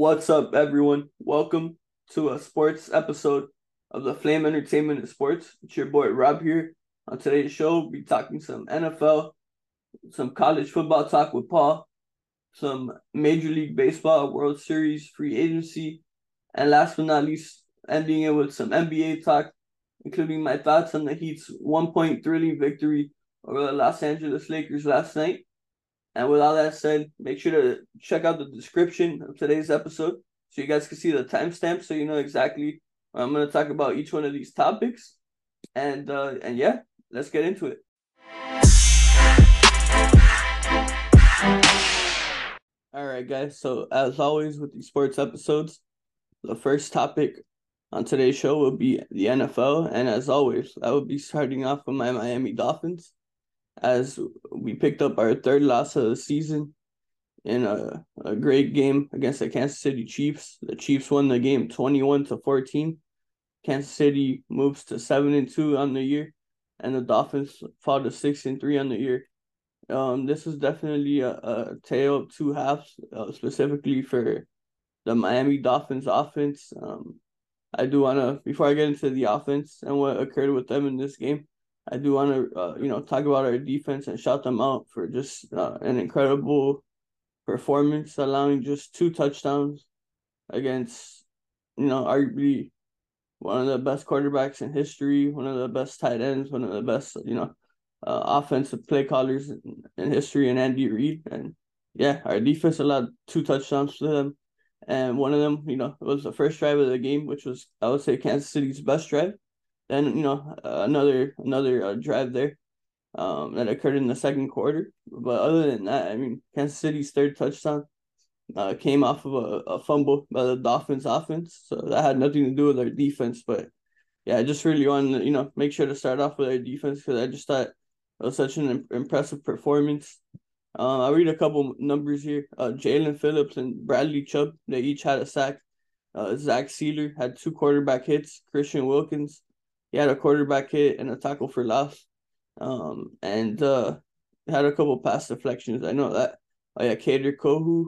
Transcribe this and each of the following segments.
What's up, everyone? Welcome to a sports episode of the Flame Entertainment and Sports. It's your boy Rob here. On today's show, we'll be talking some NFL, some college football talk with Paul, some Major League Baseball, World Series, free agency, and last but not least, ending it with some NBA talk, including my thoughts on the Heat's one point thrilling victory over the Los Angeles Lakers last night. And with all that said, make sure to check out the description of today's episode so you guys can see the timestamp so you know exactly I'm going to talk about each one of these topics. And uh and yeah, let's get into it. All right, guys. So as always with these sports episodes, the first topic on today's show will be the NFL, and as always, I will be starting off with my Miami Dolphins, as we picked up our third loss of the season in a, a great game against the Kansas City Chiefs. The Chiefs won the game twenty one to fourteen. Kansas City moves to seven and two on the year, and the Dolphins fall to six and three on the year. Um, this is definitely a, a tale of two halves, uh, specifically for the Miami Dolphins offense. Um, I do want to before I get into the offense and what occurred with them in this game. I do want to uh, you know talk about our defense and shout them out for just uh, an incredible performance, allowing just two touchdowns against you know arguably one of the best quarterbacks in history, one of the best tight ends, one of the best you know uh, offensive play callers in, in history, and Andy Reid. And yeah, our defense allowed two touchdowns to them, and one of them, you know, was the first drive of the game, which was I would say Kansas City's best drive. Then you know uh, another another uh, drive there, um, that occurred in the second quarter. But other than that, I mean, Kansas City's third touchdown uh, came off of a, a fumble by the Dolphins offense, so that had nothing to do with our defense. But yeah, I just really wanted to you know make sure to start off with our defense because I just thought it was such an impressive performance. Uh, I'll read a couple numbers here. Uh, Jaelan Phillips and Bradley Chubb, they each had a sack. Uh, Zach Sieler had two quarterback hits. Christian Wilkins, he had a quarterback hit and a tackle for loss. Um, and uh, had a couple pass deflections. I know that. Oh yeah, Kader Kohou,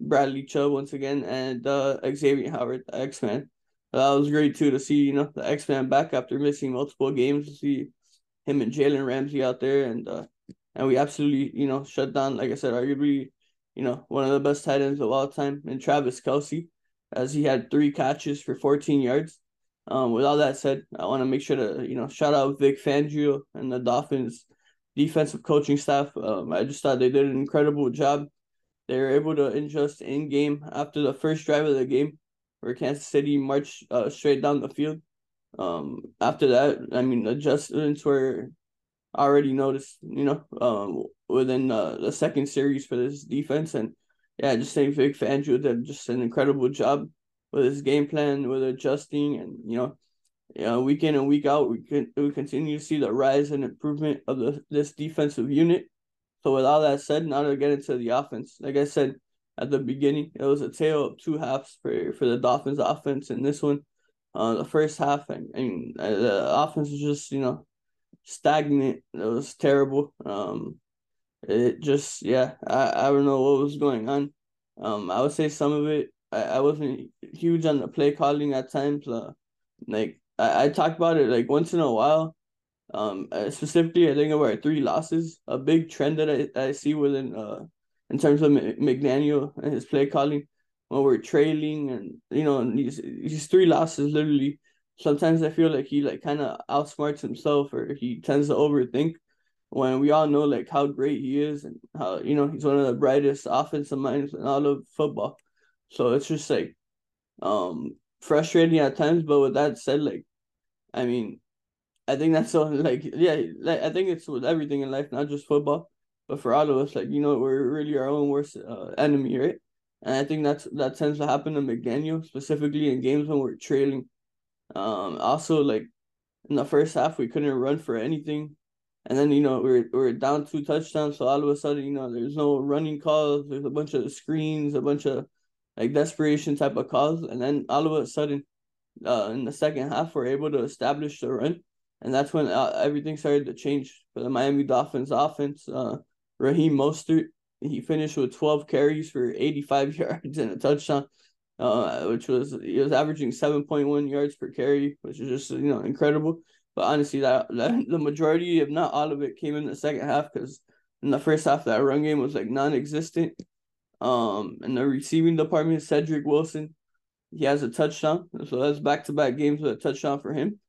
Bradley Chubb once again, and uh, Xavier Howard, X Man. That was great too to see, you know, the X Man back after missing multiple games. To see him and Jalen Ramsey out there, and uh, and we absolutely, you know, shut down. Like I said, arguably, you know, one of the best tight ends of all time, and Travis Kelce, as he had three catches for 14 yards. Um, with all that said, I want to make sure to you know shout out Vic Fangio and the Dolphins defensive coaching staff. Um, I just thought they did an incredible job. They were able to adjust in game after the first drive of the game, where Kansas City marched uh, straight down the field. Um, after that, I mean, adjustments were already noticed, you know, um, within uh, the second series for this defense. And yeah, just think Vic Fangio did just an incredible job with his game plan, with adjusting, and you know, you know, week in and week out, we can we continue to see the rise and improvement of the this defensive unit. So with all that said, now to get into the offense, like I said at the beginning, it was a tale of two halves for for the Dolphins offense, in this one, uh, the first half, and, and uh, the offense was just you know stagnant. It was terrible. Um, it just yeah, I I don't know what was going on. Um, I would say some of it I, I wasn't huge on the play calling at times. Uh, like I, I talk about it like once in a while. Um, uh, specifically, I think about three losses. A big trend that I, I see within uh in terms of McDaniel and his play calling when we're trailing and you know these these three losses literally. Sometimes I feel like he like kind of outsmarts himself or he tends to overthink when we all know like how great he is and how you know he's one of the brightest offensive minds in all of football. So it's just like um frustrating at times, but with that said, like I mean, I think that's so like yeah, like I think it's with everything in life, not just football, but for all of us, like you know, we're really our own worst uh, enemy, right? And I think that's that tends to happen to McDaniel specifically in games when we're trailing. Um, also like in the first half we couldn't run for anything, and then you know we're we're down two touchdowns, so all of a sudden you know there's no running calls, there's a bunch of screens, a bunch of like desperation type of calls, and then all of a sudden, uh, in the second half, we're able to establish the run, and that's when uh, everything started to change for the Miami Dolphins offense. Uh, Raheem Mostert he finished with twelve carries for eighty five yards and a touchdown. uh, which was he was averaging seven point one yards per carry, which is just you know incredible. But honestly, that, that the majority, if not all of it, came in the second half because in the first half that run game was like non-existent. Um, in the receiving department, Cedric Wilson, he has a touchdown, so that's back-to-back games with a touchdown for him.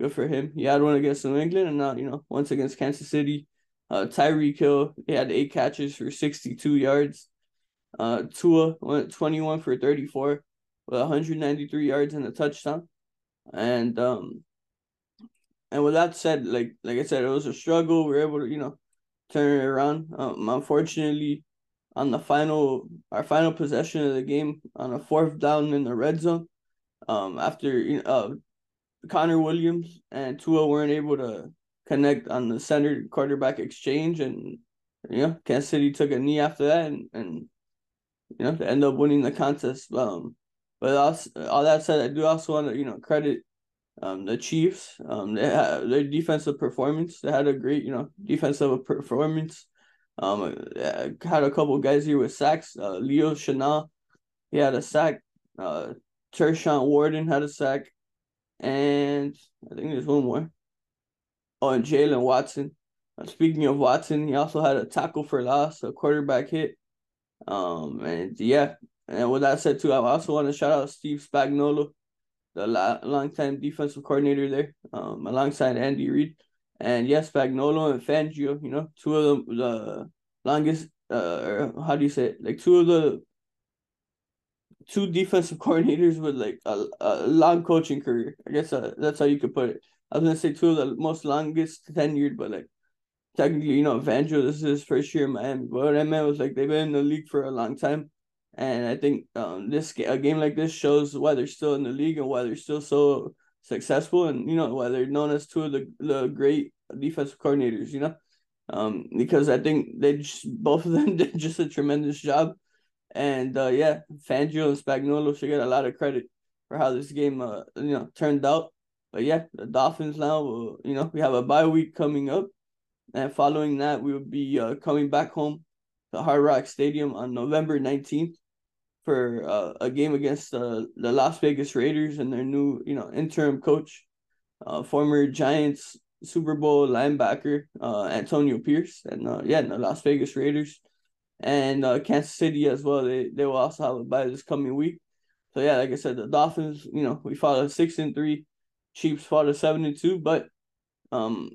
Good for him. He had one against New England, and now you know once against Kansas City. Uh, Tyreek Hill, he had eight catches for sixty-two yards. Uh, Tua went twenty-one for thirty-four with one hundred ninety-three yards and a touchdown. And um, and with that said, like like I said, it was a struggle. We are able to you know turn it around. Um, unfortunately, on the final our final possession of the game on a fourth down in the red zone, um, after you know, uh, Connor Williams and Tua weren't able to connect on the center quarterback exchange, and you know Kansas City took a knee after that, and and you know they end up winning the contest. Um, but also, all that said, I do also want to you know credit um, the Chiefs, um, they had their defensive performance. They had a great, you know, defensive performance. Um, had a couple guys here with sacks. Uh, Leo Chenal, he had a sack. Uh, Tershawn Wharton had a sack, and I think there's one more. Oh, and Jaylen Watson. Uh, speaking of Watson, he also had a tackle for loss, a quarterback hit. Um, and yeah, and with that said too, I also want to shout out Steve Spagnuolo the la- longtime defensive coordinator there, um, alongside Andy Reid. And yes, Spagnuolo and Fangio, you know, two of the, the longest, uh, how do you say it? Like two of the two defensive coordinators with like a, a long coaching career. I guess uh, that's how you could put it. I was gonna say two of the most longest tenured, but like technically, you know, Fangio, this is his first year in Miami. But what I meant was like they've been in the league for a long time. And I think um, this a game like this shows why they're still in the league and why they're still so successful, and you know why they're known as two of the, the great defensive coordinators. You know, um, because I think they just both of them did just a tremendous job, and uh, yeah, Fangio and Spagnuolo should get a lot of credit for how this game uh you know turned out. But yeah, the Dolphins now, will, you know, we have a bye week coming up, and following that, we will be uh, coming back home to Hard Rock Stadium on November nineteenth for uh, a game against uh, the Las Vegas Raiders and their new, you know, interim coach, uh, former Giants Super Bowl linebacker uh, Antonio Pierce, and uh, yeah, the Las Vegas Raiders, and uh, Kansas City as well. They they will also have a bye this coming week. So yeah, like I said, the Dolphins, you know, we fought a six and three, Chiefs fought a seven and two, but um,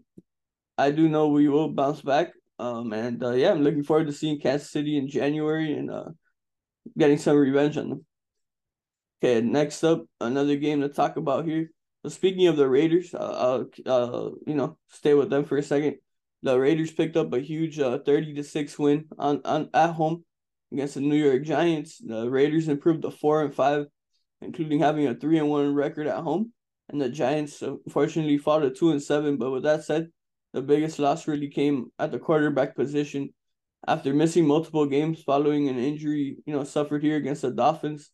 I do know we will bounce back. Um, and yeah, I'm looking forward to seeing Kansas City in January and uh getting some revenge on them. Okay, next up, another game to talk about here. So speaking of the Raiders, uh, uh, you know stay with them for a second. The Raiders picked up a huge uh, thirty to six win on, on at home against the New York Giants. The Raiders improved to four and five, including having a three and one record at home. And the Giants unfortunately fought a two and seven. But with that said, the biggest loss really came at the quarterback position after missing multiple games following an injury, you know, suffered here against the Dolphins.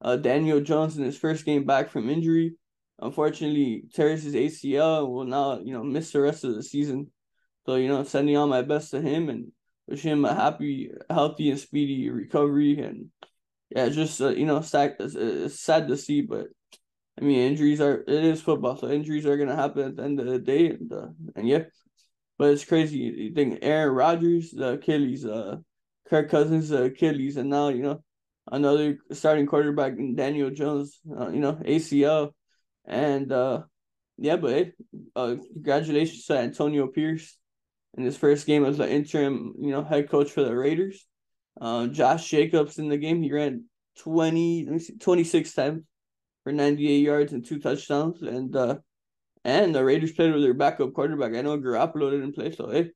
Uh, Daniel Jones in his first game back from injury, unfortunately tears his ACL will now, you know, miss the rest of the season. So, you know, sending all my best to him and wish him a happy, healthy, and speedy recovery. And yeah, just uh, you know, sad, it's sad to see, but I mean, injuries are it is football, so injuries are gonna happen at the end of the day, and uh, and yeah, but it's crazy. You think Aaron Rodgers, the Achilles, uh, Kirk Cousins, the Achilles, and now you know another starting quarterback, Daniel Jones, uh, you know ACL, and uh, yeah, but hey, uh, congratulations to Antonio Pierce in his first game as the interim, you know, head coach for the Raiders. Uh, Josh Jacobs in the game, he ran 20, let me see, 26 times for 98 yards and two touchdowns, and uh, and the Raiders played with their backup quarterback. I know Garoppolo didn't play, so hey,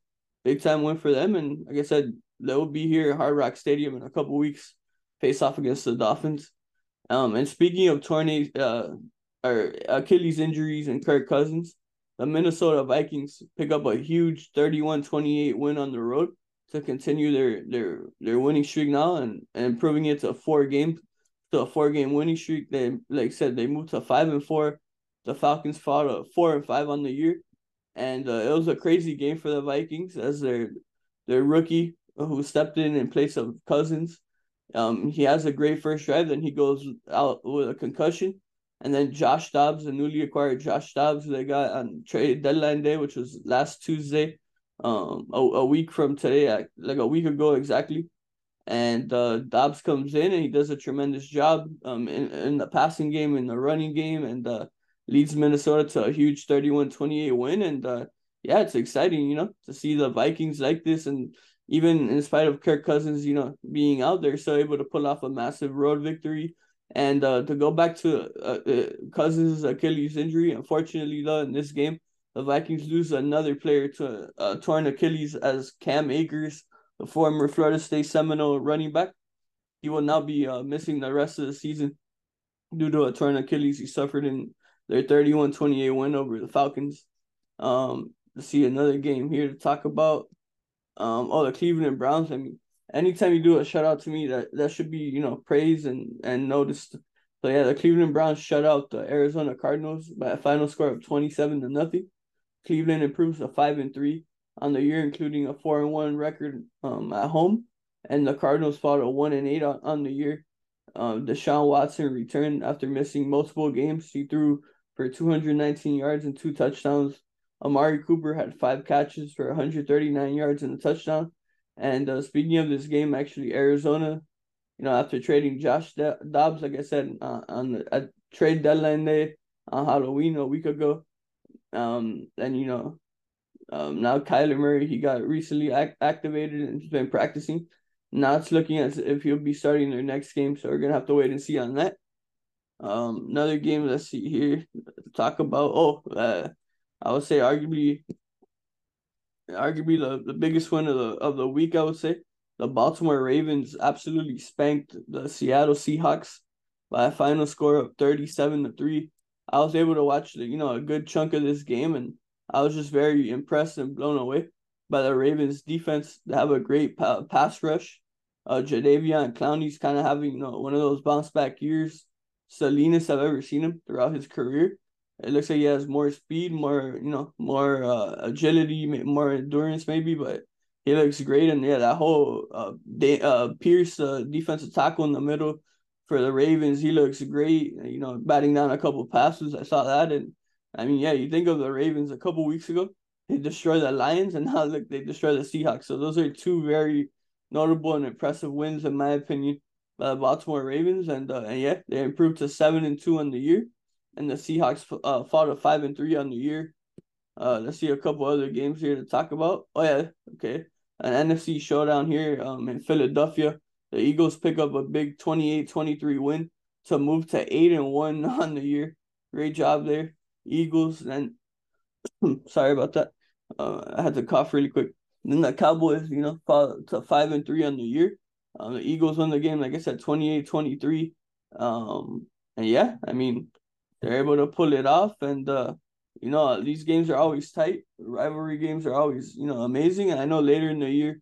big time win for them. And like I said, they will be here at Hard Rock Stadium in a couple weeks, face off against the Dolphins. Um, and speaking of tornadoes, uh, or Achilles injuries and Kirk Cousins, the Minnesota Vikings pick up a huge 31-28 win on the road to continue their their their winning streak now and, and improving it to a four game to a four game winning streak. They like I said they moved to five and four the Falcons fought a four and five on the year, and uh, it was a crazy game for the Vikings as their their rookie who stepped in in place of Cousins Um, he has a great first drive, then he goes out with a concussion. And then Josh Dobbs, the newly acquired Josh Dobbs, they got on trade deadline day, which was last Tuesday, um, a, a week from today, like a week ago exactly. And uh, Dobbs comes in and he does a tremendous job um, in, in the passing game, in the running game, and uh, leads Minnesota to a huge 31 28 win. And uh, yeah, it's exciting, you know, to see the Vikings like this. And even in spite of Kirk Cousins, you know, being out there, still able to pull off a massive road victory. And uh, to go back to uh, uh, Cousins' Achilles injury, unfortunately, though, in this game, the Vikings lose another player to uh, torn Achilles as Cam Akers, the former Florida State Seminole running back. He will now be uh, missing the rest of the season due to a torn Achilles he suffered in their 31-28 win over the Falcons. Um, to see another game here to talk about. Um, oh, the Cleveland Browns. I mean, anytime you do a shout out to me, that that should be you know praised and and noticed. So yeah, the Cleveland Browns shut out the Arizona Cardinals by a final score of twenty seven to nothing. Cleveland improves to five and three on the year, including a four and one record um at home, and the Cardinals fought a one and eight on, on the year. Um, Deshaun Watson returned after missing multiple games. He threw for 219 yards and two touchdowns. Amari Cooper had five catches for 139 yards and a touchdown. And uh, speaking of this game, actually, Arizona, you know, after trading Josh Dobbs, like I said, uh, on the trade deadline day on Halloween a week ago, um, and you know, um, now Kyler Murray he got recently act- activated and he's been practicing. Now it's looking as if he'll be starting their next game, so we're gonna have to wait and see on that. Um, another game. Let's see here. Talk about. Oh, uh, I would say arguably arguably the, the biggest win of the of the week, I would say. The Baltimore Ravens absolutely spanked the Seattle Seahawks by a final score of 37 to 3. I was able to watch the, you know, a good chunk of this game and I was just very impressed and blown away by the Ravens defense. They have a great pa- pass rush. Uh Jadeveon Clowney's kind of having, you know, one of those bounce back years. Salinas I've ever seen him throughout his career. It looks like he has more speed, more you know, more uh, agility, more endurance maybe, but he looks great. And yeah, that whole uh, de- uh Pierce uh, defensive tackle in the middle for the Ravens, he looks great. You know, batting down a couple passes, I saw that, and I mean, yeah, you think of the Ravens a couple weeks ago, they destroyed the Lions, and now look, they destroyed the Seahawks. So those are two very notable and impressive wins, in my opinion, by the Baltimore Ravens, and uh, and yeah, they improved to seven and two on the year and the Seahawks uh, fought a five and three on the year. Uh, let's see a couple other games here to talk about. Oh yeah, okay, an NFC showdown here um in Philadelphia. The Eagles pick up a big 28-23 win to move to eight and one on the year. Great job there, Eagles. And sorry about that. Uh, I had to cough really quick. Then the Cowboys, you know, fall to five and three on the year. Um, the Eagles won the game, like I said, 28-23. Um, and yeah, I mean, they're able to pull it off. And uh, you know, these games are always tight. Rivalry games are always, you know, amazing. And I know later in the year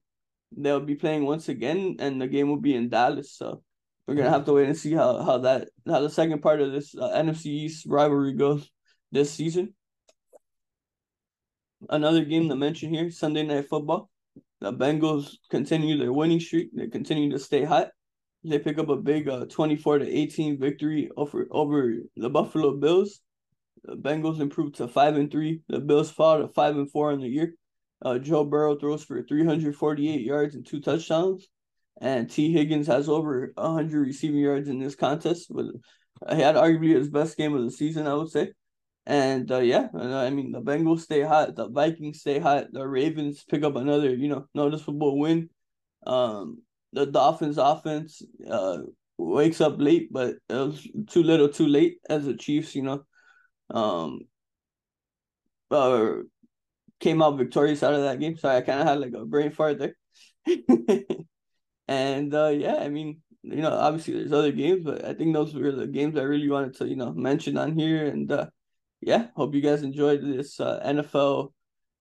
they'll be playing once again, and the game will be in Dallas. So we're gonna have to wait and see how how that how the second part of this uh, NFC East rivalry goes this season. Another game to mention here: Sunday Night Football. The Bengals continue their winning streak. They continue to stay hot. They pick up a big uh, 24 to 18 victory over over the Buffalo Bills. The Bengals improved to five and three. The Bills fall to five and four in the year. Uh, Joe Burrow throws for 348 yards and two touchdowns, and Tee Higgins has over 100 receiving yards in this contest. But he had arguably his best game of the season, I would say. And uh, yeah, I mean the Bengals stay hot, the Vikings stay hot, the Ravens pick up another you know noticeable win. Um, the Dolphins offense uh wakes up late, but it was too little, too late as the Chiefs, you know, um, uh, came out victorious out of that game. Sorry, I kind of had like a brain fart there. and uh, yeah, I mean, you know, obviously there's other games, but I think those were the games I really wanted to, you know, mention on here. And uh, yeah, hope you guys enjoyed this uh, NFL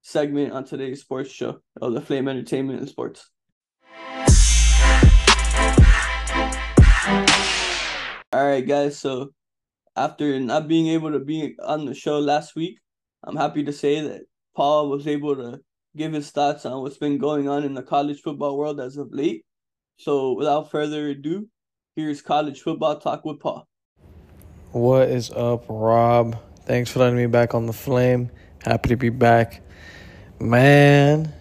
segment on today's sports show of the Flame Entertainment and Sports. All right, guys. So after not being able to be on the show last week, I'm happy to say that Paul was able to give his thoughts on what's been going on in the college football world as of late. So without further ado, here's college football talk with Paul. What is up, Rob? Thanks for letting me back on the flame. Happy to be back. Man,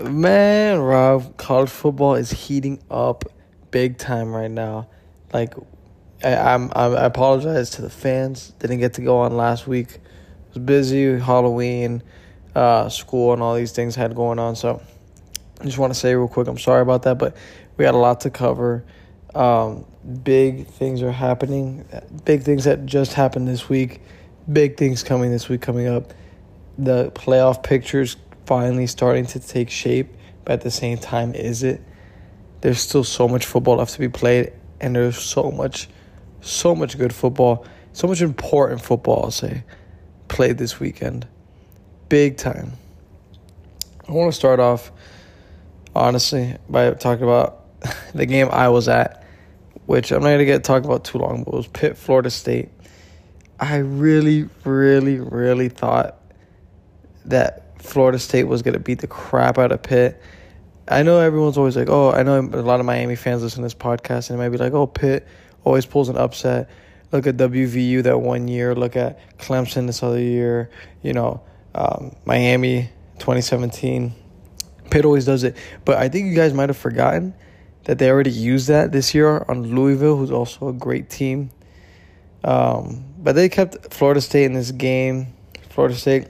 man, Rob, college football is heating up big time right now. Like, I, I'm, I apologize to the fans. Didn't get to go on last week. Was busy, Halloween, uh, school, and all these things had going on. So, I just want to say real quick, I'm sorry about that, but we had a lot to cover. Um, big things are happening. Big things that just happened this week. Big things coming this week coming up. The playoff pictures finally starting to take shape, but at the same time, is it? There's still so much football left to be played, and there's so much, so much good football, so much important football, I'll say, played this weekend. Big time. I want to start off, honestly, by talking about the game I was at, which I'm not going to get talk about too long, but it was Pitt, Florida State. I really, really, really thought that Florida State was going to beat the crap out of Pitt. I know everyone's always like, oh, I know a lot of Miami fans listen to this podcast and it might be like, oh, Pitt always pulls an upset. Look at WVU that one year. Look at Clemson this other year. You know, um, Miami 2017. Pitt always does it. But I think you guys might have forgotten that they already used that this year on Louisville, who's also a great team. Um, but they kept Florida State in this game. Florida State,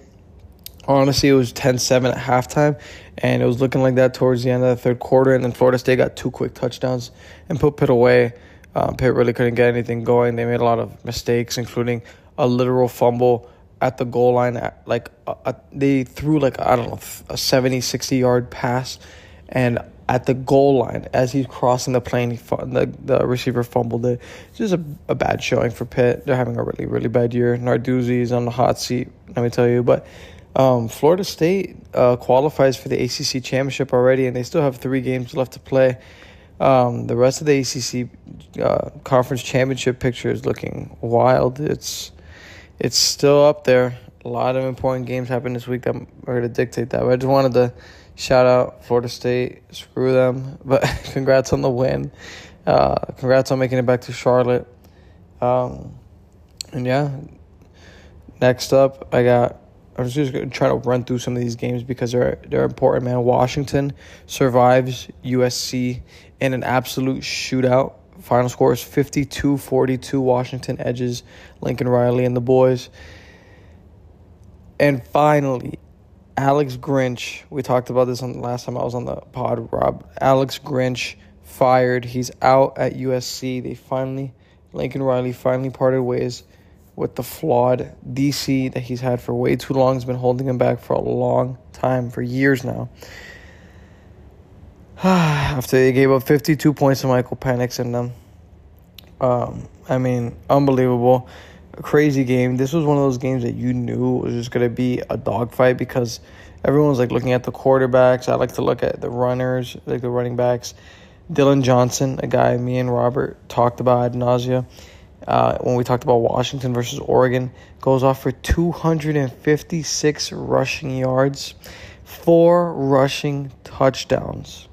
honestly, it was 10 7 at halftime, and it was looking like that towards the end of the third quarter. And then Florida State got two quick touchdowns and put Pitt away. Um, Pitt really couldn't get anything going. They made a lot of mistakes, including a literal fumble at the goal line. At, like, a, a, they threw, like, I don't know, a 70, 60 yard pass. And at the goal line as he's crossing the plane. He, the the receiver fumbled it. It's just a, a bad showing for Pitt. They're having a really really bad year. Narduzzi is on the hot seat. Let me tell you, but. Um, Florida State uh, qualifies for the ACC championship already, and they still have three games left to play. Um, the rest of the ACC uh, conference championship picture is looking wild. It's it's still up there. A lot of important games happen this week that are going to dictate that. But I just wanted to Shout out Florida State. Screw them. But congrats on the win. Uh, congrats on making it back to Charlotte. Um, and yeah, next up, I got. I'm just gonna try to run through some of these games because they're they're important, man. Washington survives USC in an absolute shootout. Final score is 52-42. Washington edges Lincoln Riley and the boys. And finally, Alex Grinch, we talked about this on the last time I was on the pod, Rob. Alex Grinch fired. He's out at USC. They finally, Lincoln Riley finally parted ways with the flawed DC that he's had for way too long. Has been holding him back for a long time, for years now. After they gave up 52 points to Michael Penix and them. Um, I mean, unbelievable crazy game. This was one of those games that you knew was just gonna be a dogfight because everyone's like looking at the quarterbacks. I like to look at the runners, like the running backs. Dillon Johnson, a guy me and Robert talked about ad nausea uh, when we talked about Washington versus Oregon, goes off for 256 rushing yards, four rushing touchdowns.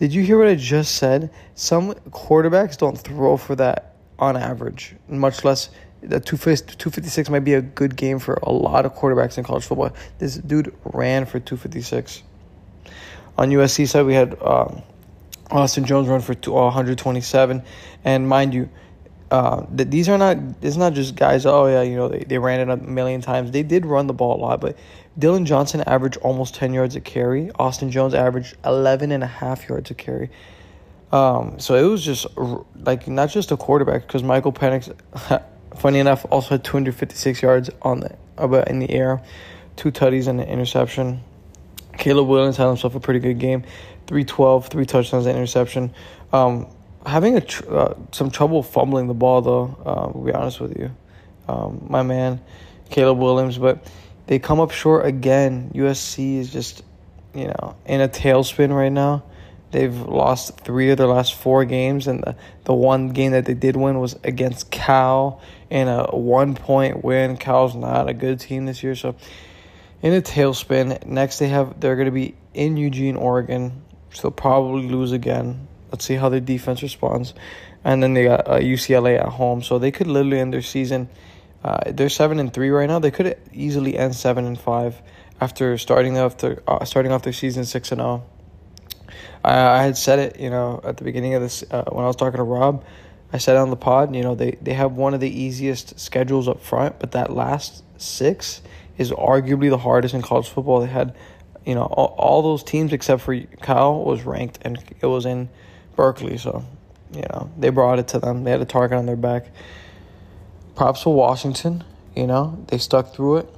Did you hear what I just said? Some quarterbacks don't throw for that on average, much less the 256 might be a good game for a lot of quarterbacks in college football. This dude ran for 256. On USC side, we had um, Austin Jones run for two, 127. And mind you, uh, that these are not, it's not just guys, oh, yeah, you know, they, they ran it a million times. They did run the ball a lot, but Dillon Johnson averaged almost 10 yards a carry. Austin Jones averaged 11 and a half yards a carry. Um, so it was just like not just a quarterback because Michael Penix, funny enough, also had 256 yards on the about in the air, two tutties and an interception. Caleb Williams had himself a pretty good game, 312, three touchdowns and interception. Um, having a tr- uh, some trouble fumbling the ball though. Uh, to be honest with you, um, my man, Caleb Williams, but they come up short again. USC is just you know in a tailspin right now. They've lost three of their last four games, and the, the one game that they did win was against Cal in a one point win. Cal's not a good team this year, so in a tailspin. Next, they have they're going to be in Eugene, Oregon. they'll probably lose again. Let's see how their defense responds. And then they got uh, UCLA at home, so they could literally end their season. Uh, they're seven and three right now. They could easily end seven and five after starting off their uh, starting off their season six and zero. I, I had said it, you know, at the beginning of this uh, when I was talking to Rob. I said on the pod, you know, they, they have one of the easiest schedules up front, but that last six is arguably the hardest in college football. They had, you know, all, all those teams except for Cal was ranked, and it was in Berkeley. So, you know, they brought it to them. They had a target on their back. Props for Washington. You know, they stuck through it.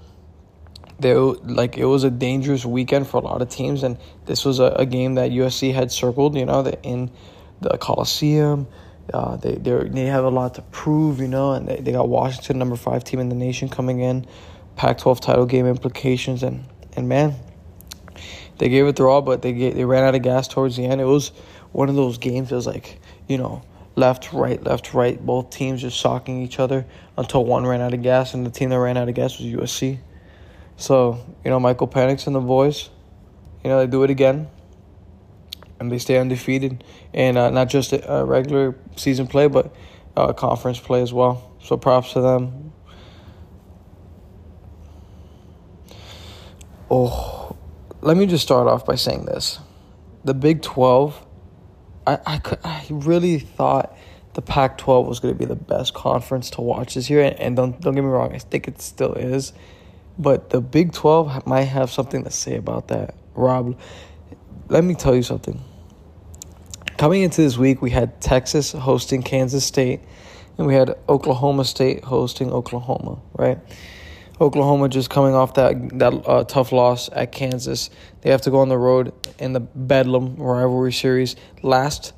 They like it was a dangerous weekend for a lot of teams, and this was a, a game that USC had circled. You know, that in the Coliseum uh, they they have a lot to prove, you know, and they, they got Washington, number five team in the nation, coming in, Pac-12 title game implications, and and man, they gave it their all, but they gave, they ran out of gas towards the end. It was one of those games that was like, you know, left, right, left, right, both teams just socking each other until one ran out of gas, and the team that ran out of gas was USC. So you know, Michael Penix and the boys, you know, they do it again and they stay undefeated, and uh, not just a regular season play, but uh, conference play as well. So props to them. Oh, let me just start off by saying this: the Big Twelve. I I, could, I really thought the Pac-12 was going to be the best conference to watch this year, and, and don't don't get me wrong, I think it still is. But the Big 12 might have something to say about that. Rob, let me tell you something. Coming into this week, we had Texas hosting Kansas State, and we had Oklahoma State hosting Oklahoma. Right, Oklahoma just coming off that that uh, tough loss at Kansas. They have to go on the road in the Bedlam rivalry series. Last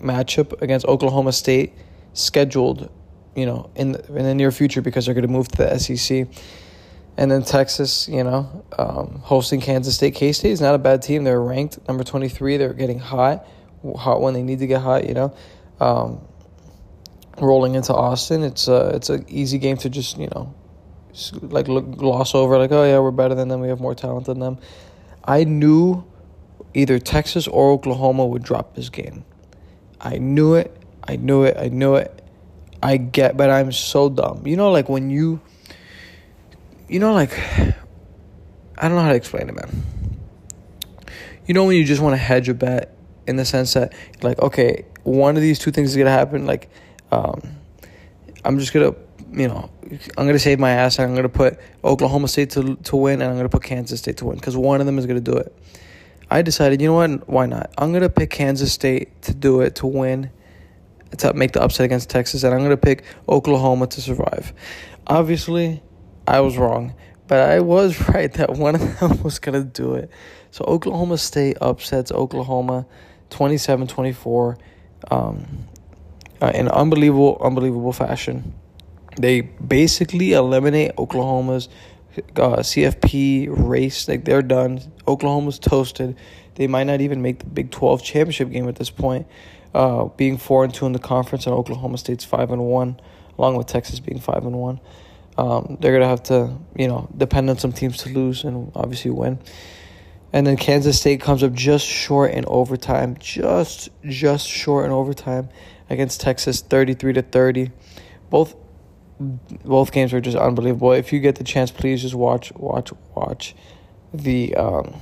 matchup against Oklahoma State scheduled, you know, in the, in the near future because they're going to move to the SEC. And then Texas, you know, um, hosting Kansas State. K State is not a bad team. They're ranked number 23. They're getting hot, hot when they need to get hot, you know. Um, rolling into Austin, it's a, it's an easy game to just, you know, like look, gloss over, like, oh, yeah, we're better than them. We have more talent than them. I knew either Texas or Oklahoma would drop this game. I knew it. I knew it. I knew it. I get, but I'm so dumb. You know, like when you you know, like, I don't know how to explain it, man. You know, when you just want to hedge a bet in the sense that, like, okay, one of these two things is going to happen. Like, um, I'm just going to, you know, I'm going to save my ass and I'm going to put Oklahoma State to, to win and I'm going to put Kansas State to win because one of them is going to do it. I decided, you know what? Why not? I'm going to pick Kansas State to do it, to win, to make the upset against Texas, and I'm going to pick Oklahoma to survive. Obviously, I was wrong, but I was right that one of them was going to do it. So Oklahoma State upsets Oklahoma 27 24 um, uh, in unbelievable, unbelievable fashion. They basically eliminate Oklahoma's uh, CFP race. Like they're done. Oklahoma's toasted. They might not even make the Big 12 championship game at this point, uh, being 4 and 2 in the conference, and Oklahoma State's 5 and 1, along with Texas being 5 and 1. Um, they're gonna have to, you know, depend on some teams to lose and obviously win. And then Kansas State comes up just short in overtime, just just short in overtime against Texas, thirty three to thirty. Both both games were just unbelievable. If you get the chance, please just watch watch watch the um,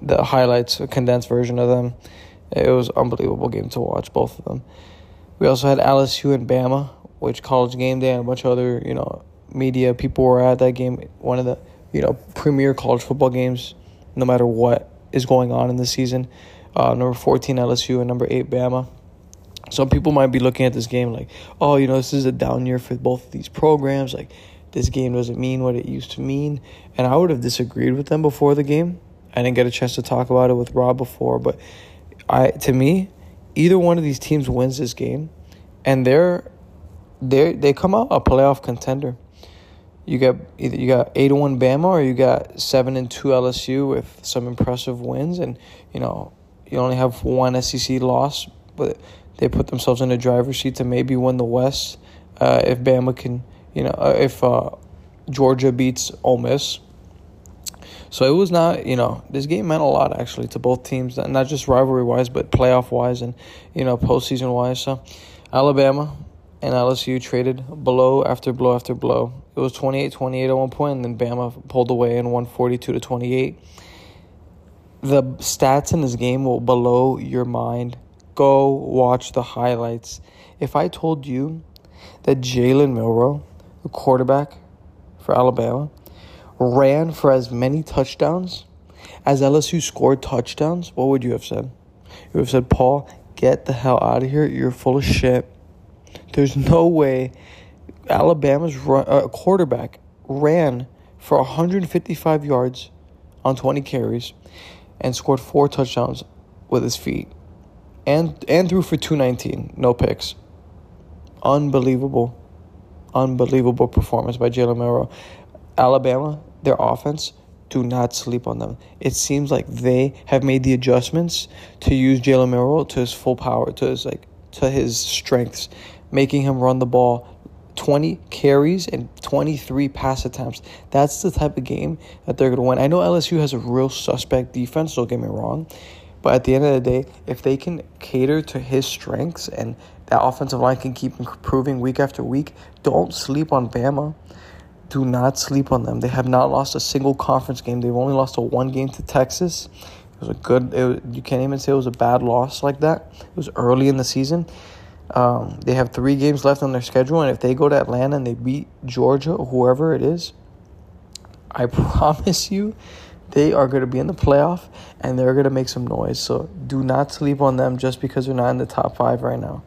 the highlights, a condensed version of them. It was unbelievable game to watch, both of them. We also had LSU and Bama, which college game day and a bunch of other, you know, media people were at that game, one of the you know premier college football games, no matter what is going on in the season. Uh, number fourteen LSU and number eight Bama. Some people might be looking at this game like, oh, you know, this is a down year for both of these programs. Like, this game doesn't mean what it used to mean. And I would have disagreed with them before the game. I didn't get a chance to talk about it with Rob before, but I to me, either one of these teams wins this game, and they're they they come out a playoff contender you got either you got eight to one Bama or you got seven and two LSU with some impressive wins, and you know you only have one SEC loss, but they put themselves in the driver's seat to maybe win the West uh, if Bama can, you know, uh, if uh, Georgia beats Ole Miss. So it was not, you know, this game meant a lot actually to both teams, not just rivalry wise, but playoff wise and, you know, postseason wise. So Alabama and LSU traded blow after blow after blow. It was 28 28 at one point, and then Bama pulled away and won 42 to 28. The stats in this game will blow your mind. Go watch the highlights. If I told you that Jalen Milroe, the quarterback for Alabama, ran for as many touchdowns as LSU scored touchdowns, what would you have said? You would have said, Paul, get the hell out of here. You're full of shit. There's no way Alabama's run, uh, quarterback ran for 155 yards on 20 carries and scored four touchdowns with his feet. And and threw for 219 no picks. Unbelievable. Unbelievable performance by Jalen Milroe. Alabama their offense do not sleep on them. It seems like they have made the adjustments to use Jalen Milroe to his full power, to his like to his strengths, making him run the ball 20 carries and 23 pass attempts. That's the type of game that they're going to win. I know LSU has a real suspect defense, don't get me wrong. But at the end of the day, if they can cater to his strengths and that offensive line can keep improving week after week, don't sleep on Bama. Do not sleep on them. They have not lost a single conference game. They've only lost a one game to Texas. It was a good. You can't even say it was a bad loss like that. It was early in the season. Um, they have three games left on their schedule, and if they go to Atlanta and they beat Georgia or whoever it is, I promise you, they are going to be in the playoff and they're going to make some noise. So do not sleep on them just because they're not in the top five right now.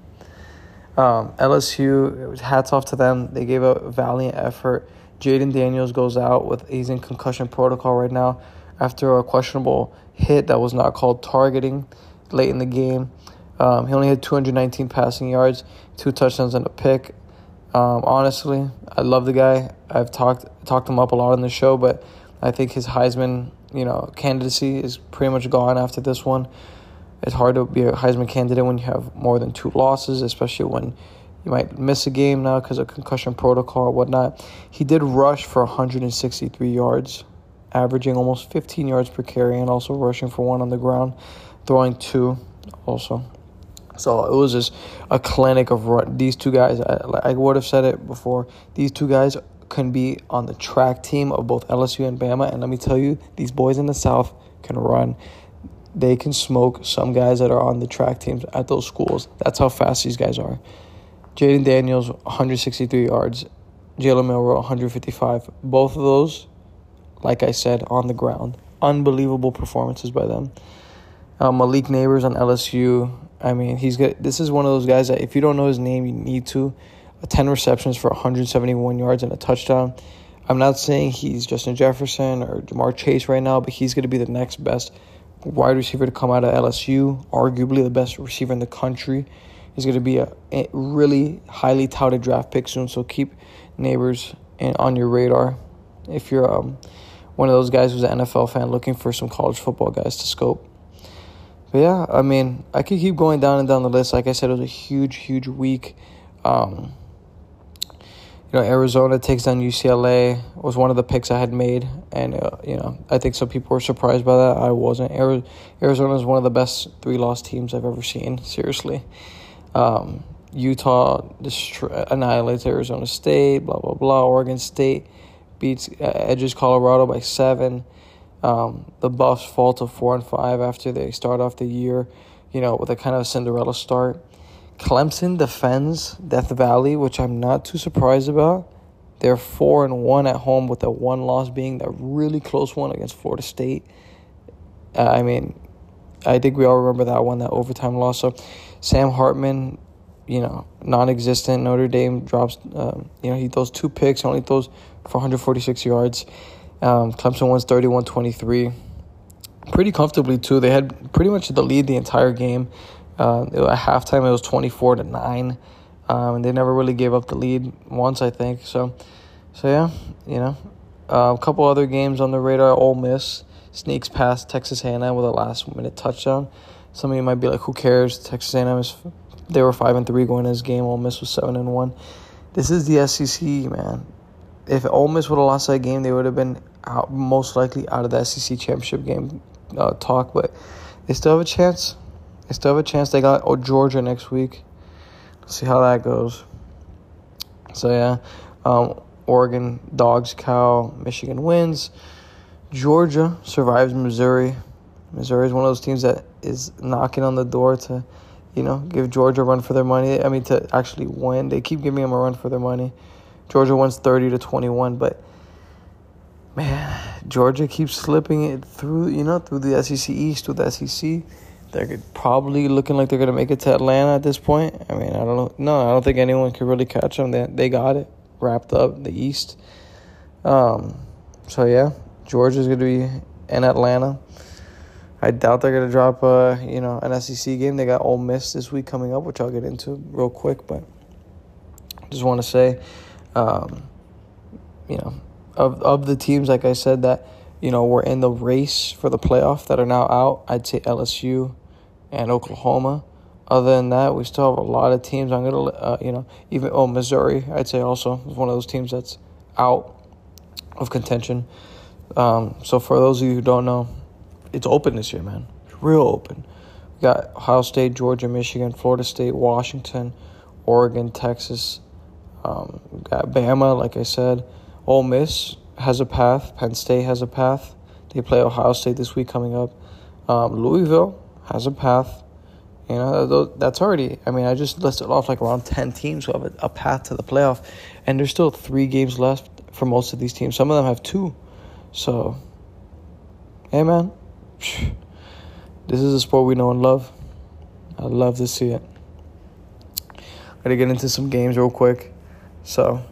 Um, LSU, hats off to them. They gave a valiant effort. Jayden Daniels goes out with he's in concussion protocol right now after a questionable hit that was not called targeting late in the game. Um, he only had 219 passing yards, two touchdowns and a pick. Um, honestly, I love the guy. I've talked talked him up a lot on the show, but I think his Heisman, you know, candidacy is pretty much gone after this one. It's hard to be a Heisman candidate when you have more than two losses, especially when you might miss a game now because of concussion protocol or whatnot. He did rush for 163 yards, averaging almost 15 yards per carry, and also rushing for one on the ground, throwing two also. So it was just a clinic of. These two guys, I, I would have said it before, these two guys can be on the track team of both LSU and Bama. And let me tell you, these boys in the South can run. They can smoke some guys that are on the track teams at those schools. That's how fast these guys are. Jayden Daniels, 163 yards. Jalen Milroe, 155. Both of those, like I said, on the ground. Unbelievable performances by them. Uh, Malik Nabers on LSU. I mean, he's good. This is one of those guys that if you don't know his name, you need to. 10 receptions for 171 yards and a touchdown. I'm not saying he's Justin Jefferson or Ja'Marr Chase right now, but he's going to be the next best wide receiver to come out of LSU, arguably the best receiver in the country. He's going to be a, a really highly touted draft pick soon, so keep Nabers in, on your radar if you're um, one of those guys who's an NFL fan looking for some college football guys to scope. But yeah, I mean, I could keep going down and down the list. Like I said, it was a huge, huge week. Um, you know, Arizona takes down UCLA was one of the picks I had made, and uh, you know, I think some people were surprised by that. I wasn't. Arizona is one of the best three loss teams I've ever seen. Seriously, um, Utah distri- annihilates Arizona State. Blah blah blah. Oregon State beats uh, edges Colorado by seven. Um, the Buffs fall to four and five after they start off the year, you know, with a kind of Cinderella start. Clemson defends Death Valley, which I'm not too surprised about. They're four and one at home, with the one loss being that really close one against Florida State. Uh, I mean, I think we all remember that one, that overtime loss. So, Sam Hartman, you know, non-existent. Notre Dame drops. Um, you know, he throws two picks, only throws for 146 yards. Um, Clemson wins 31-23. Pretty comfortably too. They had pretty much the lead the entire game. Uh, at halftime, it was 24 to 9. Um, and they never really gave up the lead once, I think. So, so yeah, you know, uh, a couple other games on the radar. Ole Miss sneaks past Texas A&M with a last-minute touchdown. Some of you might be like, "Who cares?" Texas A&M is they were five and three going into this game. Ole Miss was seven and one. This is the SEC, man. If Ole Miss would have lost that game, they would have been out most likely out of the SEC championship game uh, talk, but they still have a chance. They still have a chance. They got oh, Georgia next week. Let's see how that goes. So yeah, um, Oregon dogs Cal. Michigan wins. Georgia survives Missouri. Missouri is one of those teams that is knocking on the door to, you know, give Georgia a run for their money. I mean, to actually win. They keep giving them a run for their money. Georgia wins 30 to 21, but man, Georgia keeps slipping it through, you know, through the SEC East, through the SEC. They're probably looking like they're going to make it to Atlanta at this point. I mean, I don't know. No, I don't think anyone can really catch them. They, they got it wrapped up, the East. Um, so, yeah, Georgia's going to be in Atlanta. I doubt they're going to drop, a, you know, an SEC game. They got Ole Miss this week coming up, which I'll get into real quick. But just want to say um, you know, of of the teams, like I said, that you know were in the race for the playoff that are now out. I'd say LSU and Oklahoma. Other than that, we still have a lot of teams. I'm gonna, uh, you know, even oh Missouri, I'd say also is one of those teams that's out of contention. Um, so for those of you who don't know, it's open this year, man. real open. We got Ohio State, Georgia, Michigan, Florida State, Washington, Oregon, Texas, um, got Bama, like I said. Ole Miss has a path. Penn State has a path. They play Ohio State this week coming up. Um, Louisville has a path. You know, that's already, I mean, I just listed off like around 10 teams who have a, a path to the playoff. And there's still three games left for most of these teams. Some of them have two. So, hey, man, this is a sport we know and love. I love to see it. i Gotta get into some games real quick. So,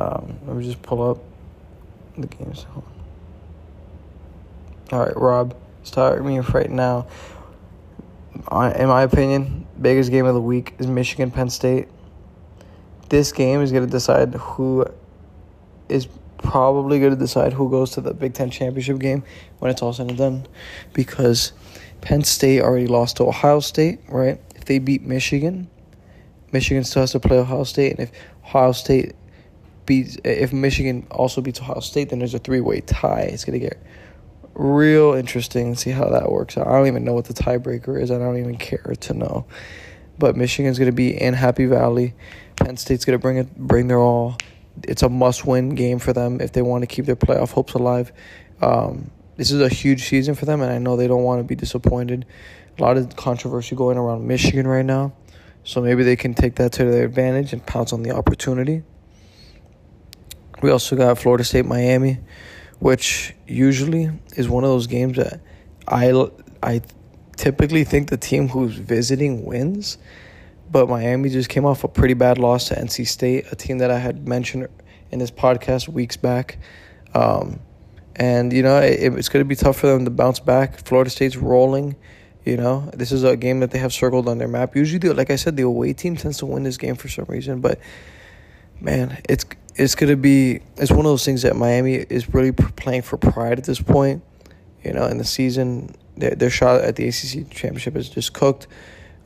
um, let me just pull up the games. All right, Rob, start me right now. In my opinion, biggest game of the week is Michigan Penn State. This game is going to decide who is probably going to decide who goes to the Big Ten championship game when it's all said and done, because Penn State already lost to Ohio State, right? If they beat Michigan, Michigan still has to play Ohio State, and if Ohio State beats, if Michigan also beats Ohio State, then there's a three way tie. It's gonna get real interesting. See how that works out. I don't even know what the tiebreaker is. I don't even care to know. But Michigan's gonna be in Happy Valley. Penn State's gonna bring it, bring their all. It's a must-win game for them if they want to keep their playoff hopes alive. Um, this is a huge season for them, and I know they don't want to be disappointed. A lot of controversy going around Michigan right now. So maybe they can take that to their advantage and pounce on the opportunity. We also got Florida State Miami, which usually is one of those games that I I typically think the team who's visiting wins, but Miami just came off a pretty bad loss to NC State, a team that I had mentioned in this podcast weeks back. Um, and you know it, it's going to be tough for them to bounce back. Florida State's rolling. You know, this is a game that they have circled on their map. Usually, like I said, the away team tends to win this game for some reason. But man, it's it's gonna be it's one of those things that Miami is really playing for pride at this point. You know, in the season, their, their shot at the ACC championship is just cooked.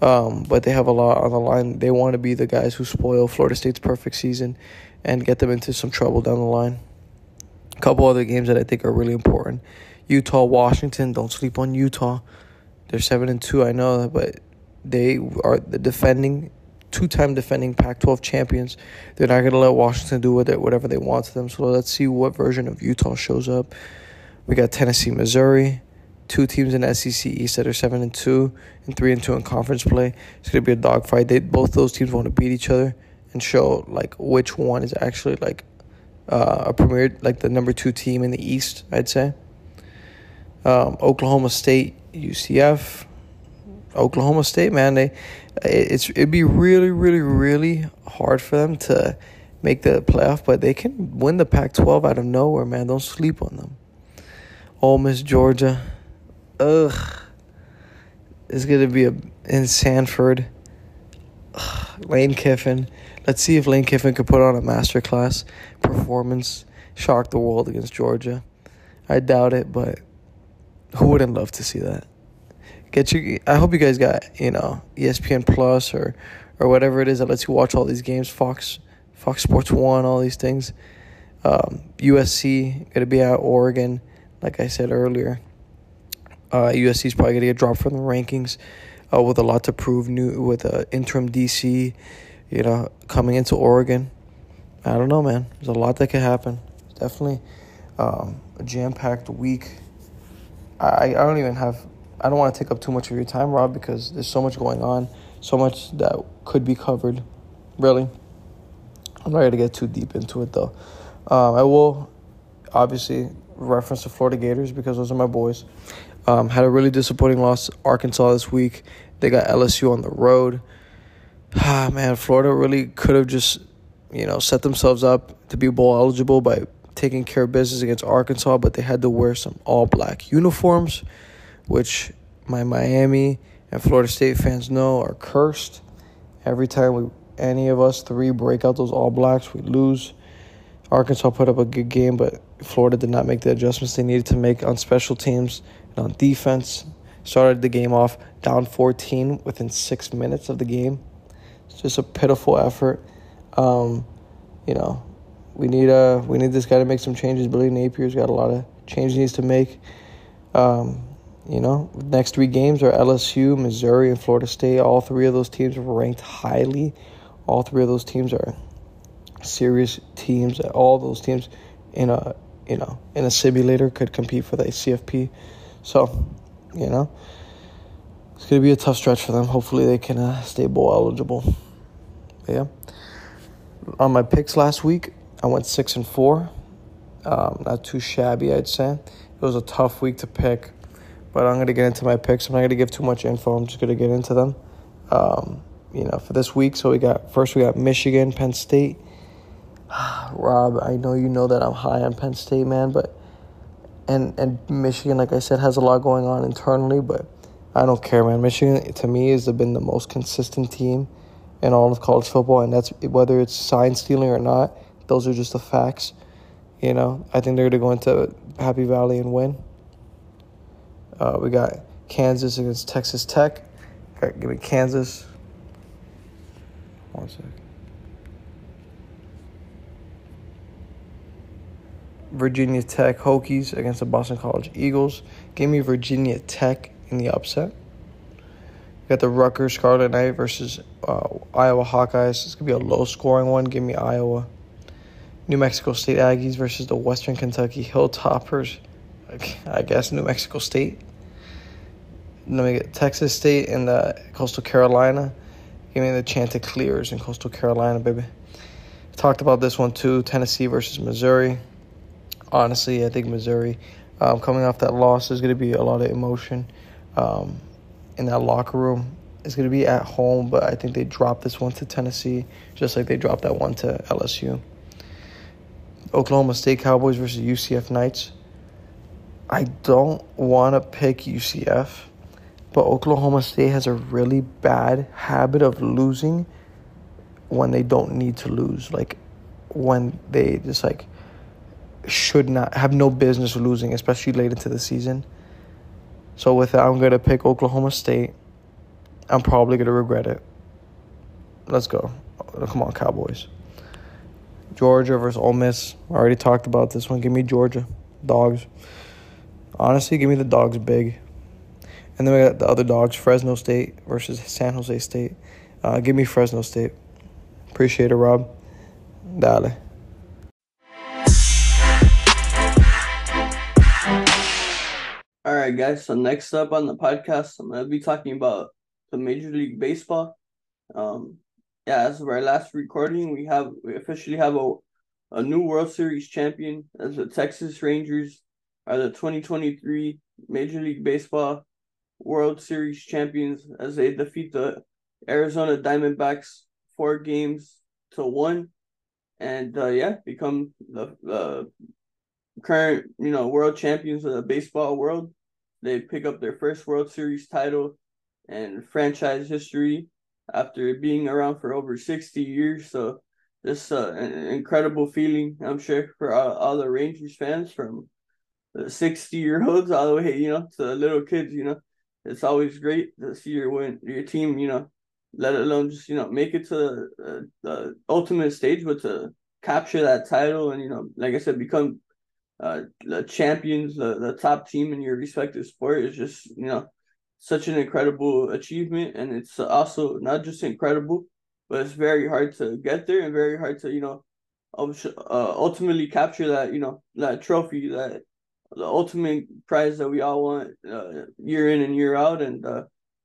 Um, but they have a lot on the line. They want to be the guys who spoil Florida State's perfect season and get them into some trouble down the line. A couple other games that I think are really important. Utah, Washington. Don't sleep on Utah. They're seven and two. I know but they are the defending, two-time defending Pac-12 champions. They're not gonna let Washington do with it whatever they want to them. So let's see what version of Utah shows up. We got Tennessee, Missouri, two teams in SEC East that are seven and two and three and two in conference play. It's gonna be a dogfight. They both those teams want to beat each other and show like which one is actually like uh, a premier, like the number two team in the East. I'd say. Um, Oklahoma State UCF, Oklahoma State, man, they it's it'd be really, really, really hard for them to make the playoff, but they can win the Pac-12 out of nowhere, man. Don't sleep on them. Ole Miss, Georgia, ugh, it's gonna be a in Sanford. Ugh, Lane Kiffin. Let's see if Lane Kiffin could put on a masterclass performance, shock the world against Georgia. I doubt it, but who wouldn't love to see that? Get you. I hope you guys got you know ESPN Plus or or whatever it is that lets you watch all these games. Fox, Fox Sports One, all these things. Um, USC gonna be at Oregon, like I said earlier. Uh, USC is probably gonna get dropped from the rankings, uh, with a lot to prove. New with an interim DC, you know, coming into Oregon. I don't know, man. There's a lot that could happen. Definitely um, a jam packed week. I I don't even have. I don't want to take up too much of your time, Rob, because there's so much going on, so much that could be covered. Really, I'm not gonna get too deep into it though. Um, I will obviously reference the Florida Gators because those are my boys. Um, had a really disappointing loss Arkansas this week. They got LSU on the road. Ah, man, Florida really could have just, you know, set themselves up to be bowl eligible by taking care of business against Arkansas, but they had to wear some all black uniforms, which my Miami and Florida State fans know are cursed. Every time we any of us three break out those all blacks, we lose. Arkansas put up a good game, but Florida did not make the adjustments they needed to make on special teams and on defense. Started the game off down 14 within six minutes of the game. It's just a pitiful effort. Um, you know, we need a we need this guy to make some changes. Billy Napier's got a lot of changes he needs to make. Um, you know, next three games are LSU, Missouri, and Florida State. All three of those teams are ranked highly. All three of those teams are serious teams. All those teams in a you know in a simulator could compete for the CFP. So, you know, it's gonna be a tough stretch for them. Hopefully, they can uh, stay bowl eligible. But yeah. On my picks last week, I went six and four. Um, not too shabby, I'd say. It was a tough week to pick, but I'm gonna get into my picks. I'm not gonna give too much info. I'm just gonna get into them. Um, you know, for this week, so we got first we got Michigan, Penn State. Rob, I know you know that I'm high on Penn State, man, but and and Michigan, like I said, has a lot going on internally, but I don't care, man. Michigan to me has been the most consistent team in all of college football, and that's whether it's sign stealing or not. Those are just the facts. You know, I think they're gonna go into Happy Valley and win. Uh, we got Kansas against Texas Tech. Give me Kansas. One second. Virginia Tech Hokies against the Boston College Eagles. Give me Virginia Tech in the upset. We got the Rutgers Scarlet Knight versus uh, Iowa Hawkeyes. It's going to be a low scoring one. Give me Iowa. New Mexico State Aggies versus the Western Kentucky Hilltoppers. I guess New Mexico State. Then we get Texas State and the Coastal Carolina. Give me the Chanticleers in Coastal Carolina, baby. Talked about this one too. Tennessee versus Missouri honestly, I think Missouri, um, coming off that loss, there's going to be a lot of emotion um, in that locker room. It's going to be at home, but I think they dropped this one to Tennessee, just like they dropped that one to LSU. Oklahoma State Cowboys versus UCF Knights. I don't want to pick UCF, but Oklahoma State has a really bad habit of losing when they don't need to lose. Like when they just like should not have no business losing, especially late into the season. So with that, I'm gonna pick Oklahoma State. I'm probably gonna regret it. Let's go. Come on, Cowboys. Georgia versus Ole Miss. I already talked about this one. Give me Georgia. Dogs. Honestly, give me the dogs big. And then we got the other dogs, Fresno State versus San Jose State. Uh, give me Fresno State. Appreciate it, Rob. Dale. All right, guys. So next up on the podcast, I'm gonna be talking about the Major League Baseball. Um, yeah, as of our last recording, we have we officially have a a new World Series champion as the Texas Rangers are the 2023 Major League Baseball World Series champions as they defeat the Arizona Diamondbacks four games to one, and uh, yeah, become the the current, you know, world champions of the baseball world. They pick up their first World Series title and franchise history after being around for over 60 years. So this uh, an incredible feeling, I'm sure, for all, all the Rangers fans from 60 year olds all the way, you know, to little kids, you know. It's always great to see your win, your team, you know, let alone just, you know, make it to the, uh, the ultimate stage, but to capture that title and you know, like I said, become uh, the champions, the, the top team in your respective sport is just you know such an incredible achievement, and it's also not just incredible, but it's very hard to get there and very hard to you know uh, ultimately capture that you know that trophy that the ultimate prize that we all want uh, year in and year out and uh,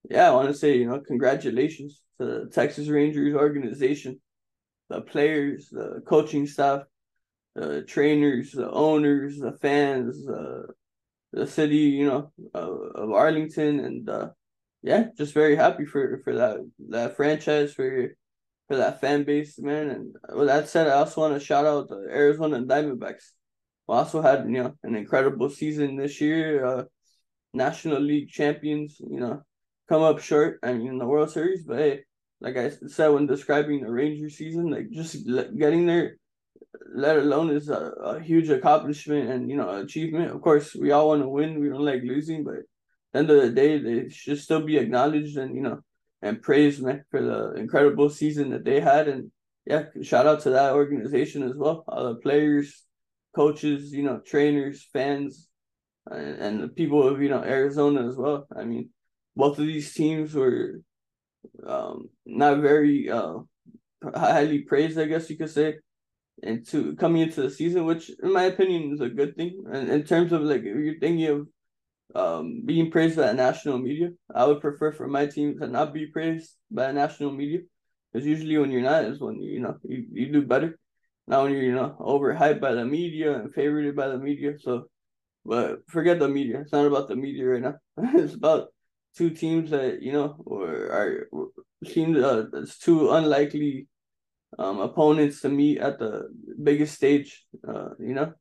yeah i want to say you know congratulations to the texas rangers organization the players the coaching staff the trainers the owners the fans uh, the city you know of arlington and uh, yeah just very happy for for that that franchise for for that fan base, man. And with that said, I also want to shout out the Arizona Diamondbacks. Also had you know an incredible season this year. Uh, National League champions, you know, come up short. I mean, in the World Series, but hey, like I said when describing the Ranger season, like just getting there, let alone is a, a huge accomplishment and you know achievement. Of course, we all want to win. We don't like losing, but end of the day, they should still be acknowledged and you know and praised man for the incredible season that they had. And yeah, shout out to that organization as well. All the players, coaches, you know, trainers, fans, and, and the people of you know Arizona as well. I mean, both of these teams were um, not very uh, highly praised, I guess you could say, into coming into the season, which in my opinion is a good thing. And in terms of like if you're thinking of um, being praised by national media. I would prefer for my team to not be praised by national media, because usually when you're not is when you know you, you do better. When you're you know overhyped by the media and favored by the media. So, but forget the media. It's not about the media right now. it's about two teams that you know are, are seem uh, it's two unlikely um opponents to meet at the biggest stage. Uh, you know,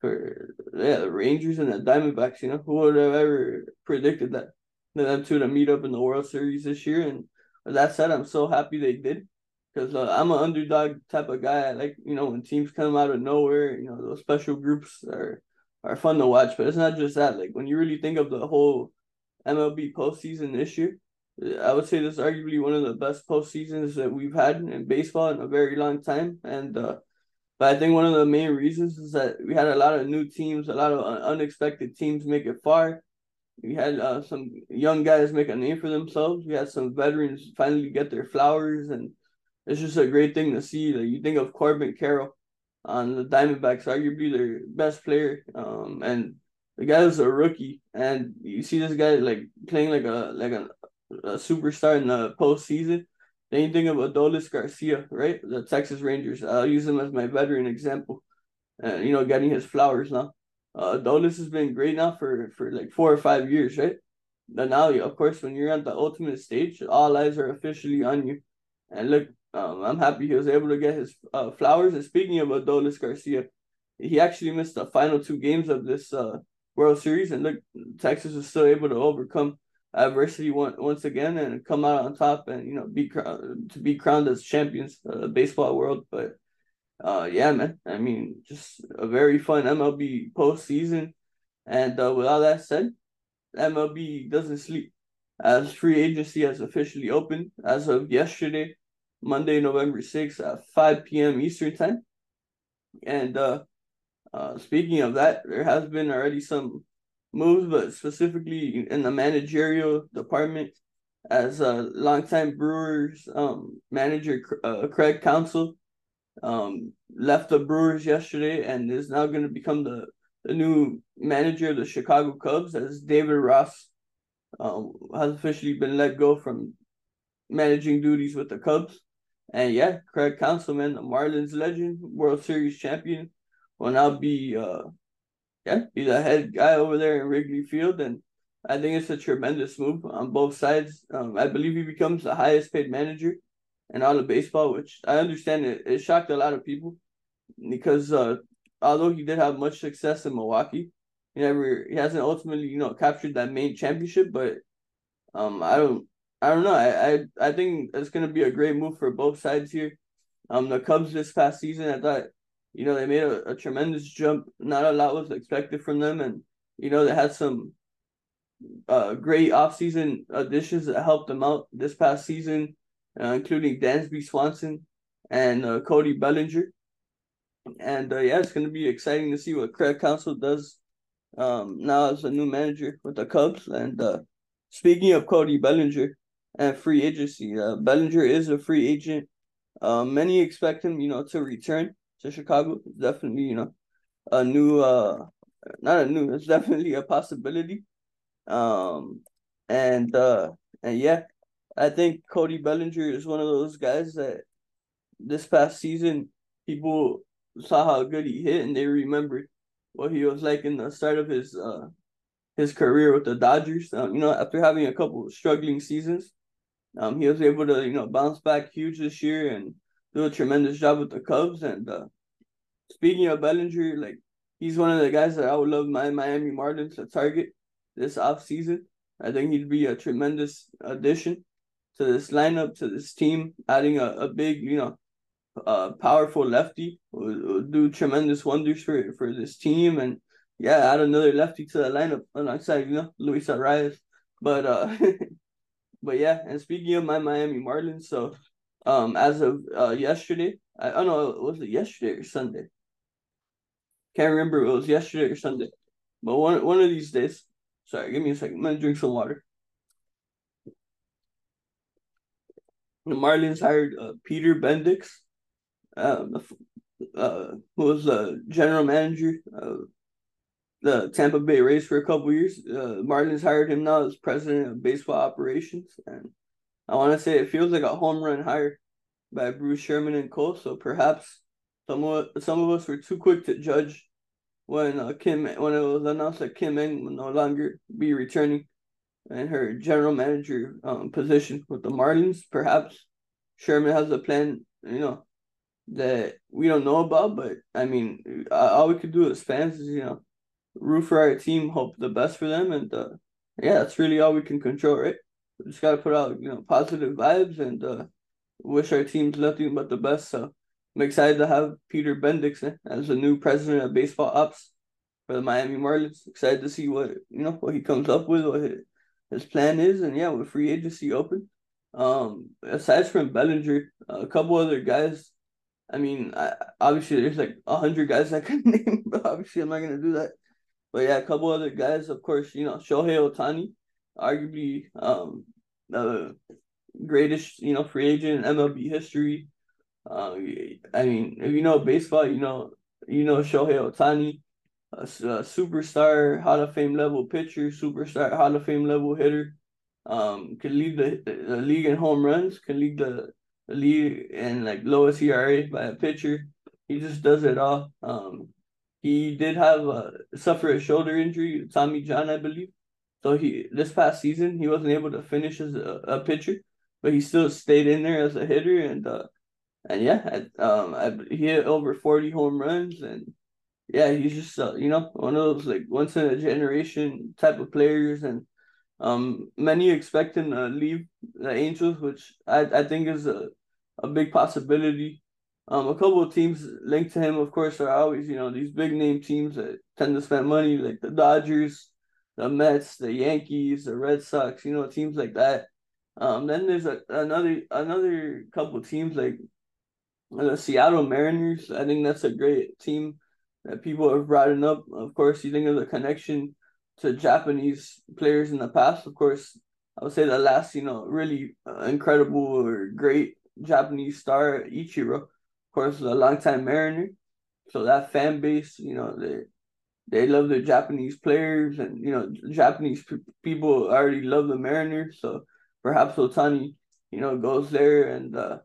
for yeah, the Rangers and the Diamondbacks. You know, who would have ever predicted that? That them two to meet up in the World Series this year. And with that said, I'm so happy they did because uh, I'm an underdog type of guy. Like you know when teams come out of nowhere. You know those special groups are are fun to watch. But it's not just that. Like when you really think of the whole MLB postseason year, I would say this is arguably one of the best postseasons that we've had in baseball in a very long time. And uh, but I think one of the main reasons is that we had a lot of new teams, a lot of unexpected teams make it far. We had uh, some young guys make a name for themselves. We had some veterans finally get their flowers, and it's just a great thing to see. That you think of Corbin Carroll on the Diamondbacks, arguably their best player, um, and the guy was a rookie, and you see this guy like playing like a like a, a superstar in the postseason Then you think of Adolis Garcia, right? The Texas Rangers. I'll use him as my veteran example. Uh, you know, getting his flowers now. Uh, Adolis has been great now for for like four or five years, right? But now, of course, when you're at the ultimate stage, all eyes are officially on you. And look, um, I'm happy he was able to get his uh, flowers. And speaking of Adolis Garcia, he actually missed the final two games of this uh, World Series, and look, Texas was still able to overcome adversity one, once again and come out on top and you know be to be crowned as champions of the baseball world. But uh, yeah, man, I mean, just a very fun MLB postseason. And uh, with all that said, MLB doesn't sleep as free agency has officially opened as of yesterday, Monday, November 6th at 5 p.m. Eastern time. And uh, uh, speaking of that, there has been already some moves, but specifically in the managerial department, as a longtime Brewers um, manager, uh, Craig Counsell um, left the Brewers yesterday and is now going to become the, the new manager of the Chicago Cubs as David Ross um, has officially been let go from managing duties with the Cubs. And yeah, Craig Councilman, the Marlins legend, World Series champion, will now be uh, yeah, he's a head guy over there in Wrigley Field, and I think it's a tremendous move on both sides. Um, I believe he becomes the highest paid manager in all of baseball, which I understand it, it shocked a lot of people because uh, although he did have much success in Milwaukee, he never he hasn't ultimately you know captured that main championship. But um, I don't I don't know. I I, I think it's gonna be a great move for both sides here. Um, the Cubs this past season, I thought you know, they made a, a tremendous jump. Not a lot was expected from them, and you know they had some uh, great offseason additions that helped them out this past season, uh, including Dansby Swanson and uh, Cody Bellinger. And uh, yeah, it's to be exciting to see what Craig Counsell does um, now as a new manager with the Cubs. And uh, speaking of Cody Bellinger and free agency, uh, Bellinger is a free agent. Um, many expect him, you know, to return to Chicago. Definitely, you know, a new, uh, not a new, it's definitely a possibility. Um, and uh, and yeah, I think Cody Bellinger is one of those guys that this past season people saw how good he hit and they remembered what he was like in the start of his uh his career with the Dodgers. Um, you know, after having a couple struggling seasons, um, he was able to you know bounce back huge this year and do a tremendous job with the Cubs. And uh, speaking of Bellinger, like he's one of the guys that I would love my Miami Marlins to target this off season. I think he'd be a tremendous addition to this lineup, to this team, adding a, a big, you know, uh, powerful lefty will, will do tremendous wonders for for this team. And yeah, add another lefty to the lineup alongside, you know, Luis Arraez. But uh but yeah, and speaking of my Miami Marlins, so um as of uh yesterday, I, don't know, was it yesterday or Sunday? Can't remember it was yesterday or Sunday. But one one of these days, sorry, give me a second. I'm gonna drink some water. The Marlins hired uh, Peter Bendix um, uh, who was the general manager of the Tampa Bay Rays for a couple years. Uh, Marlins hired him now as president of baseball operations, and I want to say it feels like a home run hire by Bruce Sherman and Co. So perhaps some of some of us were too quick to judge when uh, Kim when it was announced that Kim Ng will no longer be returning in her general manager um, position with the Marlins. Perhaps Sherman has a plan, you know, that we don't know about. But I mean, all we could do as fans is you know root for our team, hope the best for them, and uh, yeah, that's really all we can control, right? We just gotta put out you know positive vibes and uh, wish our teams nothing but the best. So I'm excited to have Peter Bendixson as the new president of baseball ops for the Miami Marlins. Excited to see what you know what he comes up with, what his, his plan is, and yeah, with free agency open. Um, aside from Bellinger, a couple other guys I mean, I, obviously there's like a hundred guys I could name, but obviously I'm not gonna do that. But yeah, a couple other guys, of course, you know, Shohei Ohtani, arguably um the greatest, you know, free agent in MLB history. Uh, I mean, if you know baseball, you know, you know Shohei Ohtani, a, a superstar, Hall of Fame level pitcher, superstar, Hall of Fame level hitter. Um, can lead the, the league in home runs, can lead the the lead and like lowest ERA by a pitcher. He just does it all. Um, he did have a suffer a shoulder injury, Tommy John, I believe. So he this past season he wasn't able to finish as a, a pitcher, but he still stayed in there as a hitter and uh and yeah, um, I, he hit over forty home runs and yeah, he's just uh, you know one of those like once in a generation type of players and um, many expect him to leave the Angels, which I, I think is a, a big possibility. Um, a couple of teams linked to him, of course, are always you know these big name teams that tend to spend money, like the Dodgers, the Mets, the Yankees, the Red Sox, you know, teams like that. Um, then there's a, another another couple teams like the Seattle Mariners. I think that's a great team that people have brought up. Of course, you think of the connection to Japanese players in the past. Of course, I would say the last, you know, really incredible or great Japanese star, Ichiro, of course, a longtime Mariner. So that fan base, you know, they they love the Japanese players, and you know, Japanese people already love the Mariners. So perhaps Ohtani, you know, goes there and uh,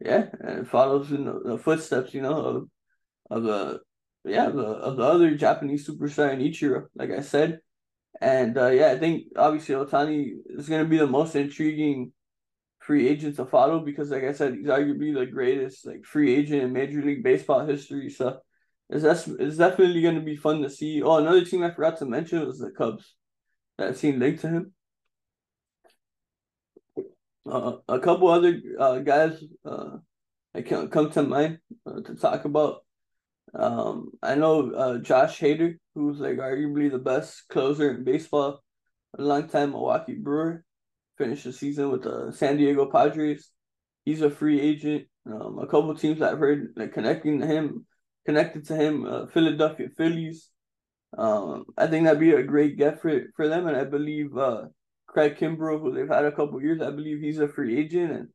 yeah, and follows in the, the footsteps, you know, of of the yeah the of the other Japanese superstar in Ichiro. Like I said, and uh, yeah, I think obviously Ohtani is going to be the most intriguing free agent to follow because, like I said, he's arguably the greatest like free agent in Major League Baseball history. So it's that's it's definitely going to be fun to see. Oh, another team I forgot to mention was the Cubs. That team linked to him. Uh, a couple other uh, guys uh, I can come to mind uh, to talk about. Um, I know uh, Josh Hader, who's like arguably the best closer in baseball, a longtime Milwaukee Brewer, finished the season with the San Diego Padres. He's a free agent. Um, a couple teams I've heard like connecting to him, connected to him, uh, Philadelphia Phillies. Um, I think that'd be a great get for for them, and I believe uh, Craig Kimbrel, who they've had a couple years, I believe he's a free agent, and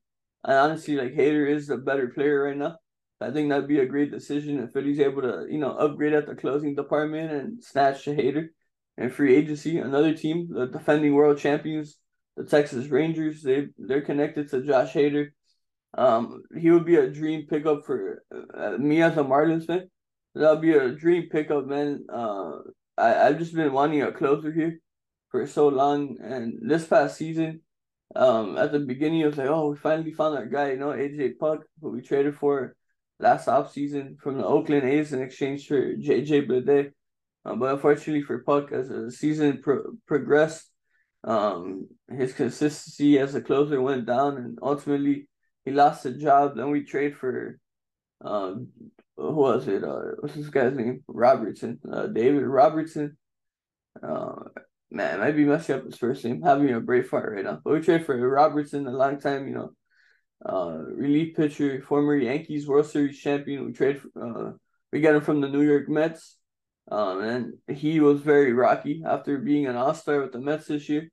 I honestly like Hader is a better player right now. I think that'd be a great decision if Philly's able to, you know, upgrade at the closing department and snatch a Hader and free agency. Another team, the defending world champions, the Texas Rangers, they they're connected to Josh Hader. Um, he would be a dream pickup for uh, me as a Marlins fan. That'd be a dream pickup, man. Uh, I I've just been wanting a closer here for so long, and this past season, um, at the beginning, it was like, oh, we finally found our guy, you know, AJ Puk, who we traded for last offseason from the Oakland A's in exchange for JJ Bleday. Um, but unfortunately for Puk, as the season pro- progressed, um, his consistency as a closer went down, and ultimately he lost the job. Then we trade for, um, who was it? Uh, what's this guy's name? Robertson, uh, David Robertson. Uh, man, I might be messing up his first name. Having a brain fart right now. But we trade for Robertson a long time, you know. Uh, relief pitcher, former Yankees World Series champion. We trade. Uh, we got him from the New York Mets. Um, and he was very rocky after being an All Star with the Mets this year.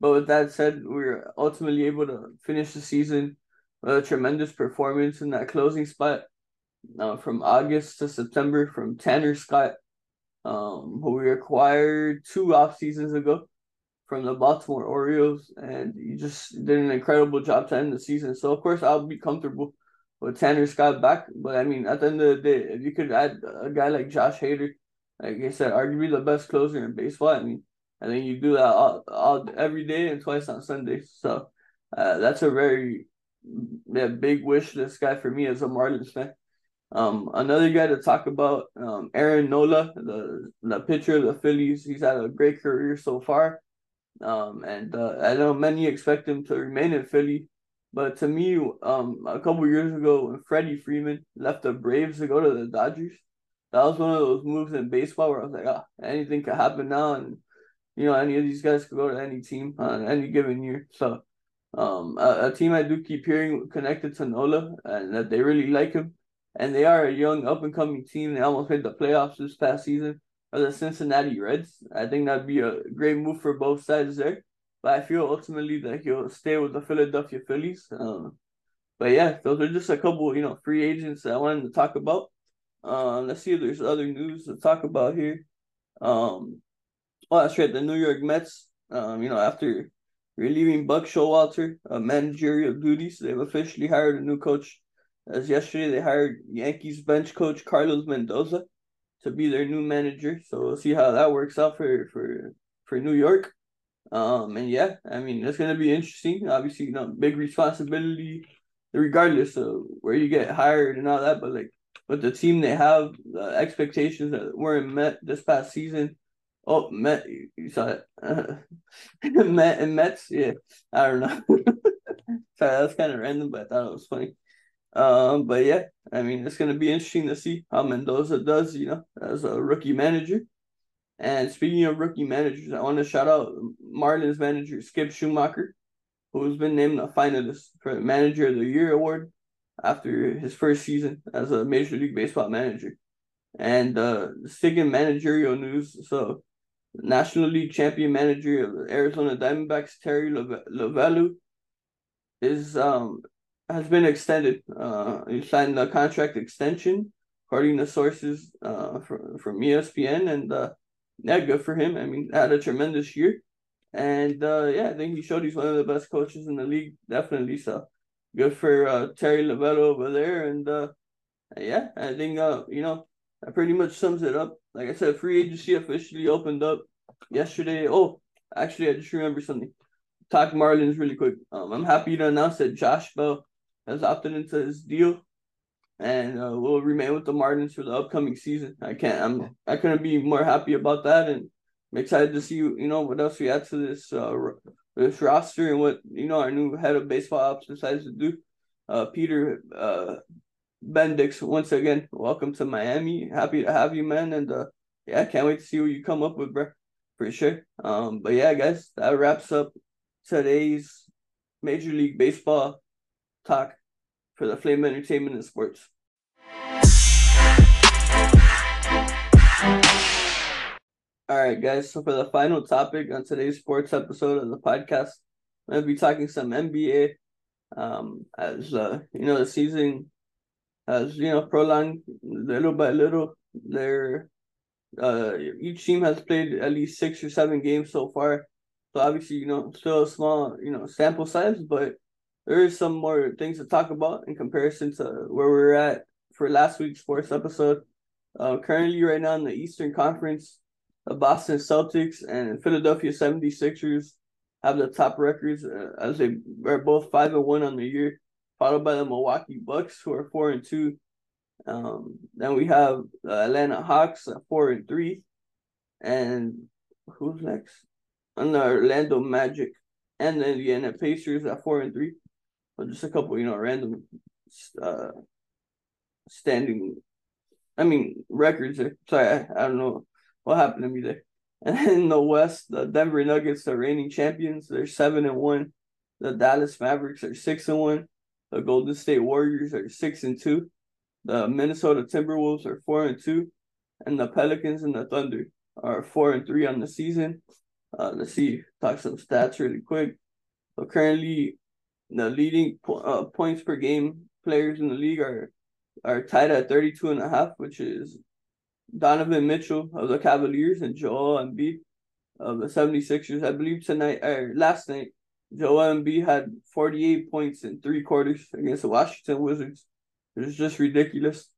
But with that said, we were ultimately able to finish the season with a tremendous performance in that closing spot. Uh, from August to September, from Tanner Scott, um, who we acquired two off seasons ago from the Baltimore Orioles, and he just did an incredible job to end the season. So of course I'll be comfortable with Tanner Scott back, but I mean at the end of the day, if you could add a guy like Josh Hader, like I said, arguably the best closer in baseball. I mean, I then you do that all, all every day and twice on Sundays. So uh, that's a very yeah, big wish list guy for me as a Marlins fan. Um, another guy to talk about, um, Aaron Nola, the the pitcher of the Phillies. He's had a great career so far. Um, and uh, I know many expect him to remain in Philly, but to me, um, a couple years ago when Freddie Freeman left the Braves to go to the Dodgers, that was one of those moves in baseball where I was like, ah, anything could happen now, and you know, any of these guys could go to any team on any given year. So, um, a, a team I do keep hearing connected to Nola, and that they really like him and they are a young up and coming team. They almost made the playoffs this past season. Are the Cincinnati Reds? I think that'd be a great move for both sides there. But I feel ultimately that he'll stay with the Philadelphia Phillies. Um, but yeah, those are just a couple, you know, free agents that I wanted to talk about. Um, let's see if there's other news to talk about here. Um, oh, that's right. The New York Mets. Um, you know, after relieving Buck Showalter of managerial duties, they've officially hired a new coach as yesterday, they hired Yankees bench coach Carlos Mendoza to be their new manager. So we'll see how that works out for for for New York. Um, and yeah, I mean it's gonna be interesting. Obviously, you know, big responsibility, regardless of where you get hired and all that. But like with the team they have, the expectations that weren't met this past season. Oh, Met, you saw it. Met and Mets, yeah. I don't know. Sorry, that's kind of random, but I thought it was funny. Um, but yeah, I mean, it's going to be interesting to see how Mendoza does, you know, as a rookie manager. And speaking of rookie managers, I want to shout out Marlins manager Skip Schumaker, who's been named a finalist for the Manager of the Year award after his first season as a Major League Baseball manager. And uh, sticking managerial news, so National League champion manager of the Arizona Diamondbacks, Torey Lovullo, is um has been extended. Uh, he signed a contract extension, according to sources uh, from, from ESPN. And uh, yeah, good for him. I mean, had a tremendous year. And uh, yeah, I think he showed he's one of the best coaches in the league, definitely. So good for uh, Torey Lovullo over there. And uh, yeah, I think, uh, you know, that pretty much sums it up. Like I said, free agency officially opened up yesterday. Oh, actually, I just remember something. Talk Marlins really quick. Um, I'm happy to announce that Josh Bell has opted into his deal, and uh, will remain with the Marlins for the upcoming season. I can't. I'm. I couldn't be more happy about that, and I'm excited to see you know what else we add to this uh this roster and what you know our new head of baseball ops decides to do. Uh, Peter uh Bendix, once again, welcome to Miami. Happy to have you, man. And uh, yeah, can't wait to see what you come up with, bro. For sure. Um, but yeah, guys, that wraps up today's Major League Baseball talk for the Flame Entertainment and Sports. All right, guys. So for the final topic on today's sports episode of the podcast, I'm gonna be talking some NBA. Um, as uh, you know, the season has you know prolonged little by little. Their uh, each team has played at least six or seven games so far. So obviously, you know, still a small you know sample size, but there is some more things to talk about in comparison to where we are at for last week's sports episode. Uh, currently, right now in the Eastern Conference, the Boston Celtics and Philadelphia 76ers have the top records uh, as they are both 5 and 1 on the year, followed by the Milwaukee Bucks, who are 4 and 2. Um, then we have the Atlanta Hawks at 4 and 3. And who's next? And the Orlando Magic and the Indiana Pacers at 4 and 3. But just a couple, you know, random uh, standing, I mean, records. There. Sorry, I, I don't know what happened to me there. And in the West, the Denver Nuggets are reigning champions. They're seven and one. The Dallas Mavericks are six and one. The Golden State Warriors are six and two. The Minnesota Timberwolves are four and two, and the Pelicans and the Thunder are four and three on the season. Uh, let's see, talk some stats really quick. So currently, the leading po- uh, points per game players in the league are are tied at 32 and a half, which is Donovan Mitchell of the Cavaliers and Joel Embiid of the 76ers. I believe tonight or last night, Joel Embiid had 48 points in three quarters against the Washington Wizards. It was just ridiculous.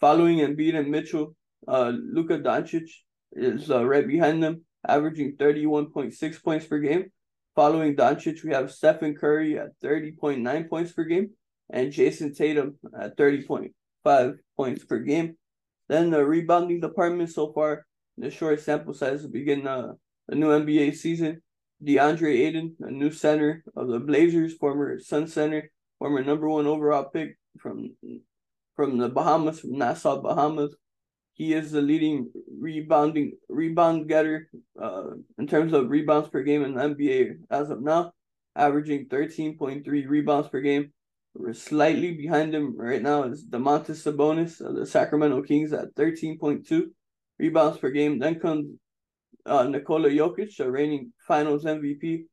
Following Embiid and Mitchell, uh, Luka Doncic is uh, right behind them, averaging 31.6 points per game. Following Doncic, we have Stephen Curry at 30.9 points per game and Jayson Tatum at 30.5 points per game. Then the rebounding department so far, the short sample size to begin uh, the new NBA season. DeAndre Ayton, a new center of the Blazers, former Sun center, former number one overall pick from from the Bahamas, from Nassau, Bahamas. He is the leading rebounding rebound getter uh, in terms of rebounds per game in the NBA as of now, averaging 13.3 rebounds per game we're slightly behind him right now is Domantas Sabonis of the Sacramento Kings at 13.2 rebounds per game. Then comes uh, Nikola Jokic, the reigning finals MVP,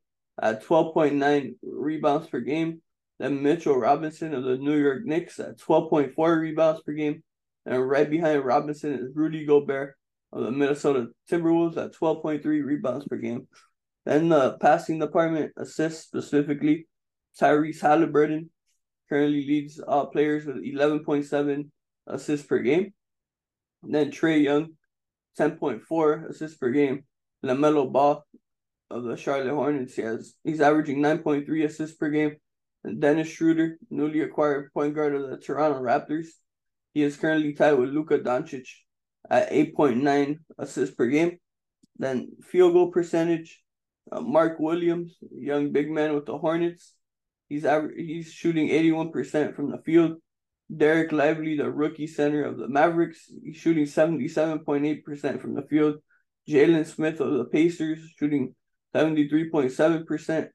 at 12.9 rebounds per game. Then Mitchell Robinson of the New York Knicks at 12.4 rebounds per game. And right behind Robinson is Rudy Gobert of the Minnesota Timberwolves at 12.3 rebounds per game. Then the passing department assists specifically Tyrese Halliburton currently leads all players with 11.7 assists per game. And then Trae Young, 10.4 assists per game. LaMelo Ball of the Charlotte Hornets, he has, he's averaging 9.3 assists per game. And Dennis Schroeder, newly acquired point guard of the Toronto Raptors, he is currently tied with Luka Doncic at 8.9 assists per game. Then field goal percentage, uh, Mark Williams, young big man with the Hornets, He's he's shooting 81% from the field. Dereck Lively, the rookie center of the Mavericks, shooting 77.8% from the field. Jalen Smith of the Pacers shooting 73.7%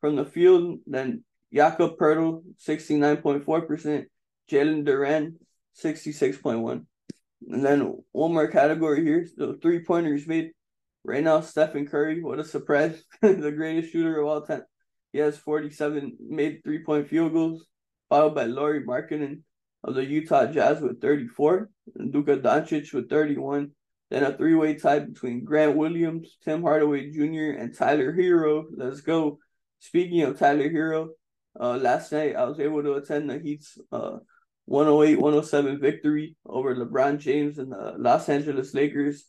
from the field. Then Jakob Poeltl, 69.4%. Jalen Duren, 66.1. And then one more category here. So three pointers made. Right now, Stephen Curry, what a surprise. the greatest shooter of all time. He has 47 made three point field goals, followed by Lauri Markkanen of the Utah Jazz with 34, and Luka Doncic with 31. Then a three way tie between Grant Williams, Tim Hardaway Jr., and Tyler Herro. Let's go. Speaking of Tyler Herro, uh, last night I was able to attend the Heat's uh, 108 107 victory over LeBron James and the Los Angeles Lakers.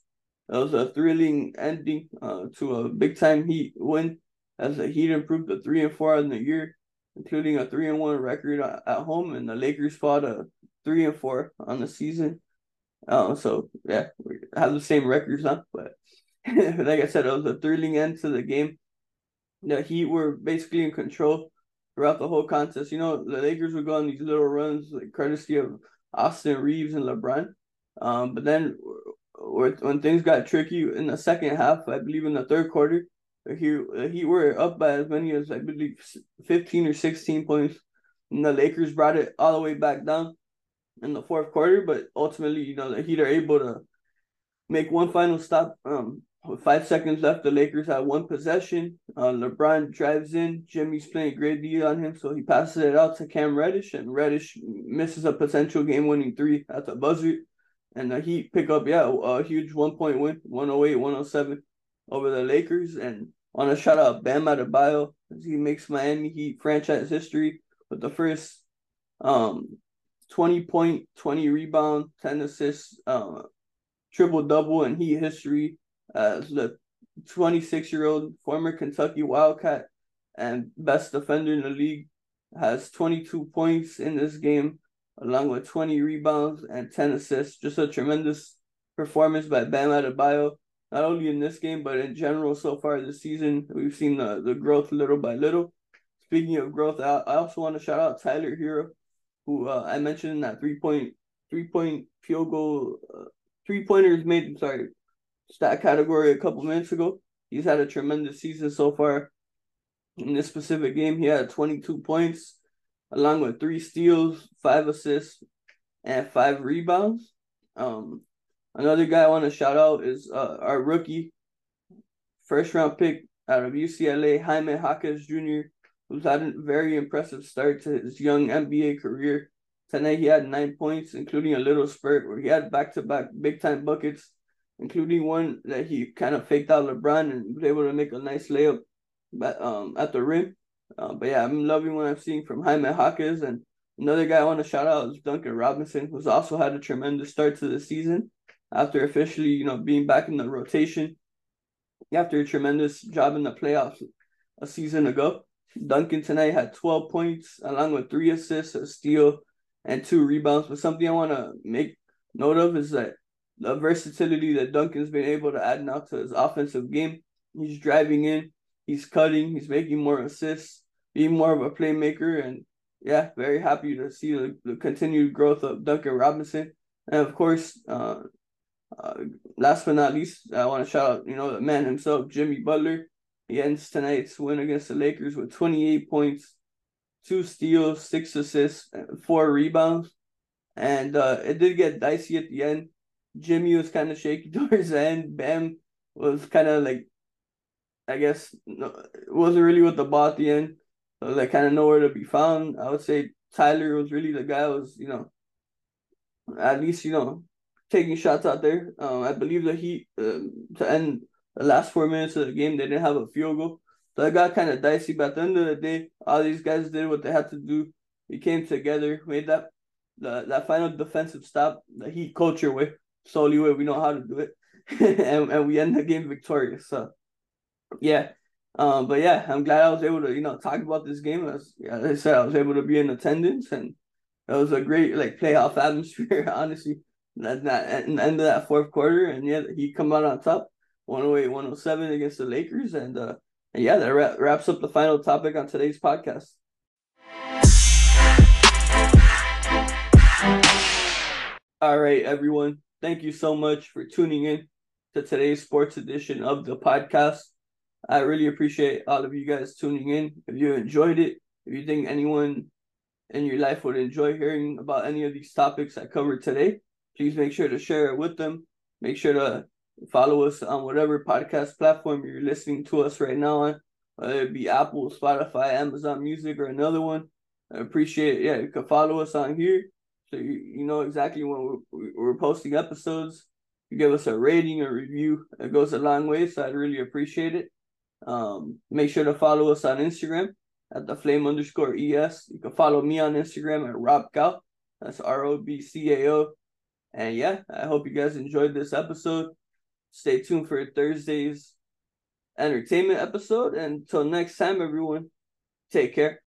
It was a thrilling ending uh, to a big time Heat win as the Heat improved to three and four in the year, including a three and one record at home, and the Lakers fought a three and four on the season. Um, so yeah, we have the same records now, but like I said, it was a thrilling end to the game. The Heat were basically in control throughout the whole contest. You know, the Lakers would go on these little runs, like courtesy of Austin Reaves and LeBron. Um, but then when things got tricky in the second half, I believe in the third quarter, he he were up by as many as I believe fifteen or sixteen points, and the Lakers brought it all the way back down in the fourth quarter. But ultimately, you know, the Heat are able to make one final stop, um, with five seconds left, the Lakers had one possession. Uh, LeBron drives in. Jimmy's playing great D on him, so he passes it out to Cam Reddish, and Reddish misses a potential game-winning three at the buzzer. And the Heat pick up, yeah, a huge one-point win, 108-107 over the Lakers. And on a shout out, Bam Adebayo, as he makes Miami Heat franchise history with the first um 20 point, 20 rebound, 10 assists, uh, triple double in Heat history as the 26 year old former Kentucky Wildcat and best defender in the league, has 22 points in this game, along with 20 rebounds and 10 assists. Just a tremendous performance by Bam Adebayo, not only in this game, but in general so far this season. We've seen the, the growth little by little. Speaking of growth, I, I also want to shout out Tyler Herro, who uh, I mentioned in that three point three point field goal, uh, three pointers made. Sorry, stat category a couple minutes ago. He's had a tremendous season so far. In this specific game, he had 22 points, along with three steals, five assists, and five rebounds. Um, another guy I want to shout out is uh, our rookie, first round pick out of UCLA, Jaime Jaquez Jr., who's had a very impressive start to his young NBA career. Tonight he had nine points, including a little spurt where he had back to back big time buckets including one that he kind of faked out LeBron and was able to make a nice layup but, um, at the rim. Uh, but yeah, I'm loving what I'm seeing from Jaime Jaquez. And another guy I want to shout out is Duncan Robinson, who's also had a tremendous start to the season after officially, you know, being back in the rotation after a tremendous job in the playoffs a season ago. Duncan tonight had 12 points along with three assists, a steal, and two rebounds. But something I want to make note of is that the versatility that Duncan's been able to add now to his offensive game. He's driving in, he's cutting, he's making more assists, being more of a playmaker, and yeah, very happy to see the, the continued growth of Duncan Robinson. And of course, uh, uh, last but not least, I want to shout out, you know, the man himself, Jimmy Butler. He ends tonight's win against the Lakers with 28 points, two steals, six assists, four rebounds. And uh, it did get dicey at the end. Jimmy was kind of shaky towards the end. Bam was kind of like, I guess, no, wasn't really with the ball at the end. So like kind of nowhere to be found. I would say Tyler was really the guy was, you know, at least, you know, taking shots out there. Um, I believe that he, uh, to end the last four minutes of the game, they didn't have a field goal. So it got kind of dicey. But at the end of the day, all these guys did what they had to do. We came together, made that the, that final defensive stop, the Heat culture way solely way we know how to do it, and and we end the game victorious. So, yeah. Um, but yeah, I'm glad I was able to you know talk about this game. As, as I said, I was able to be in attendance, and it was a great like playoff atmosphere. Honestly, that that at the end of that fourth quarter, and yeah, he come out on top, 108, 107 against the Lakers, and uh, and yeah, that wraps up the final topic on today's podcast. All right, everyone thank you so much for tuning in to today's sports edition of the podcast. I really appreciate all of you guys tuning in. If you enjoyed it, if you think anyone in your life would enjoy hearing about any of these topics I covered today, please make sure to share it with them. Make sure to follow us on whatever podcast platform you're listening to us right now on, whether it be Apple, Spotify, Amazon Music, or another one. I appreciate it. Yeah, you can follow us on here so you, you know exactly when we're, we're posting episodes. You give us a rating a review. It goes a long way, so I'd really appreciate it. Um, make sure to follow us on Instagram at the flame underscore es. You can follow me on Instagram at Rob Cao. That's R O B C A O. And yeah, I hope you guys enjoyed this episode. Stay tuned for Thursday's entertainment episode. And until next time, everyone, take care.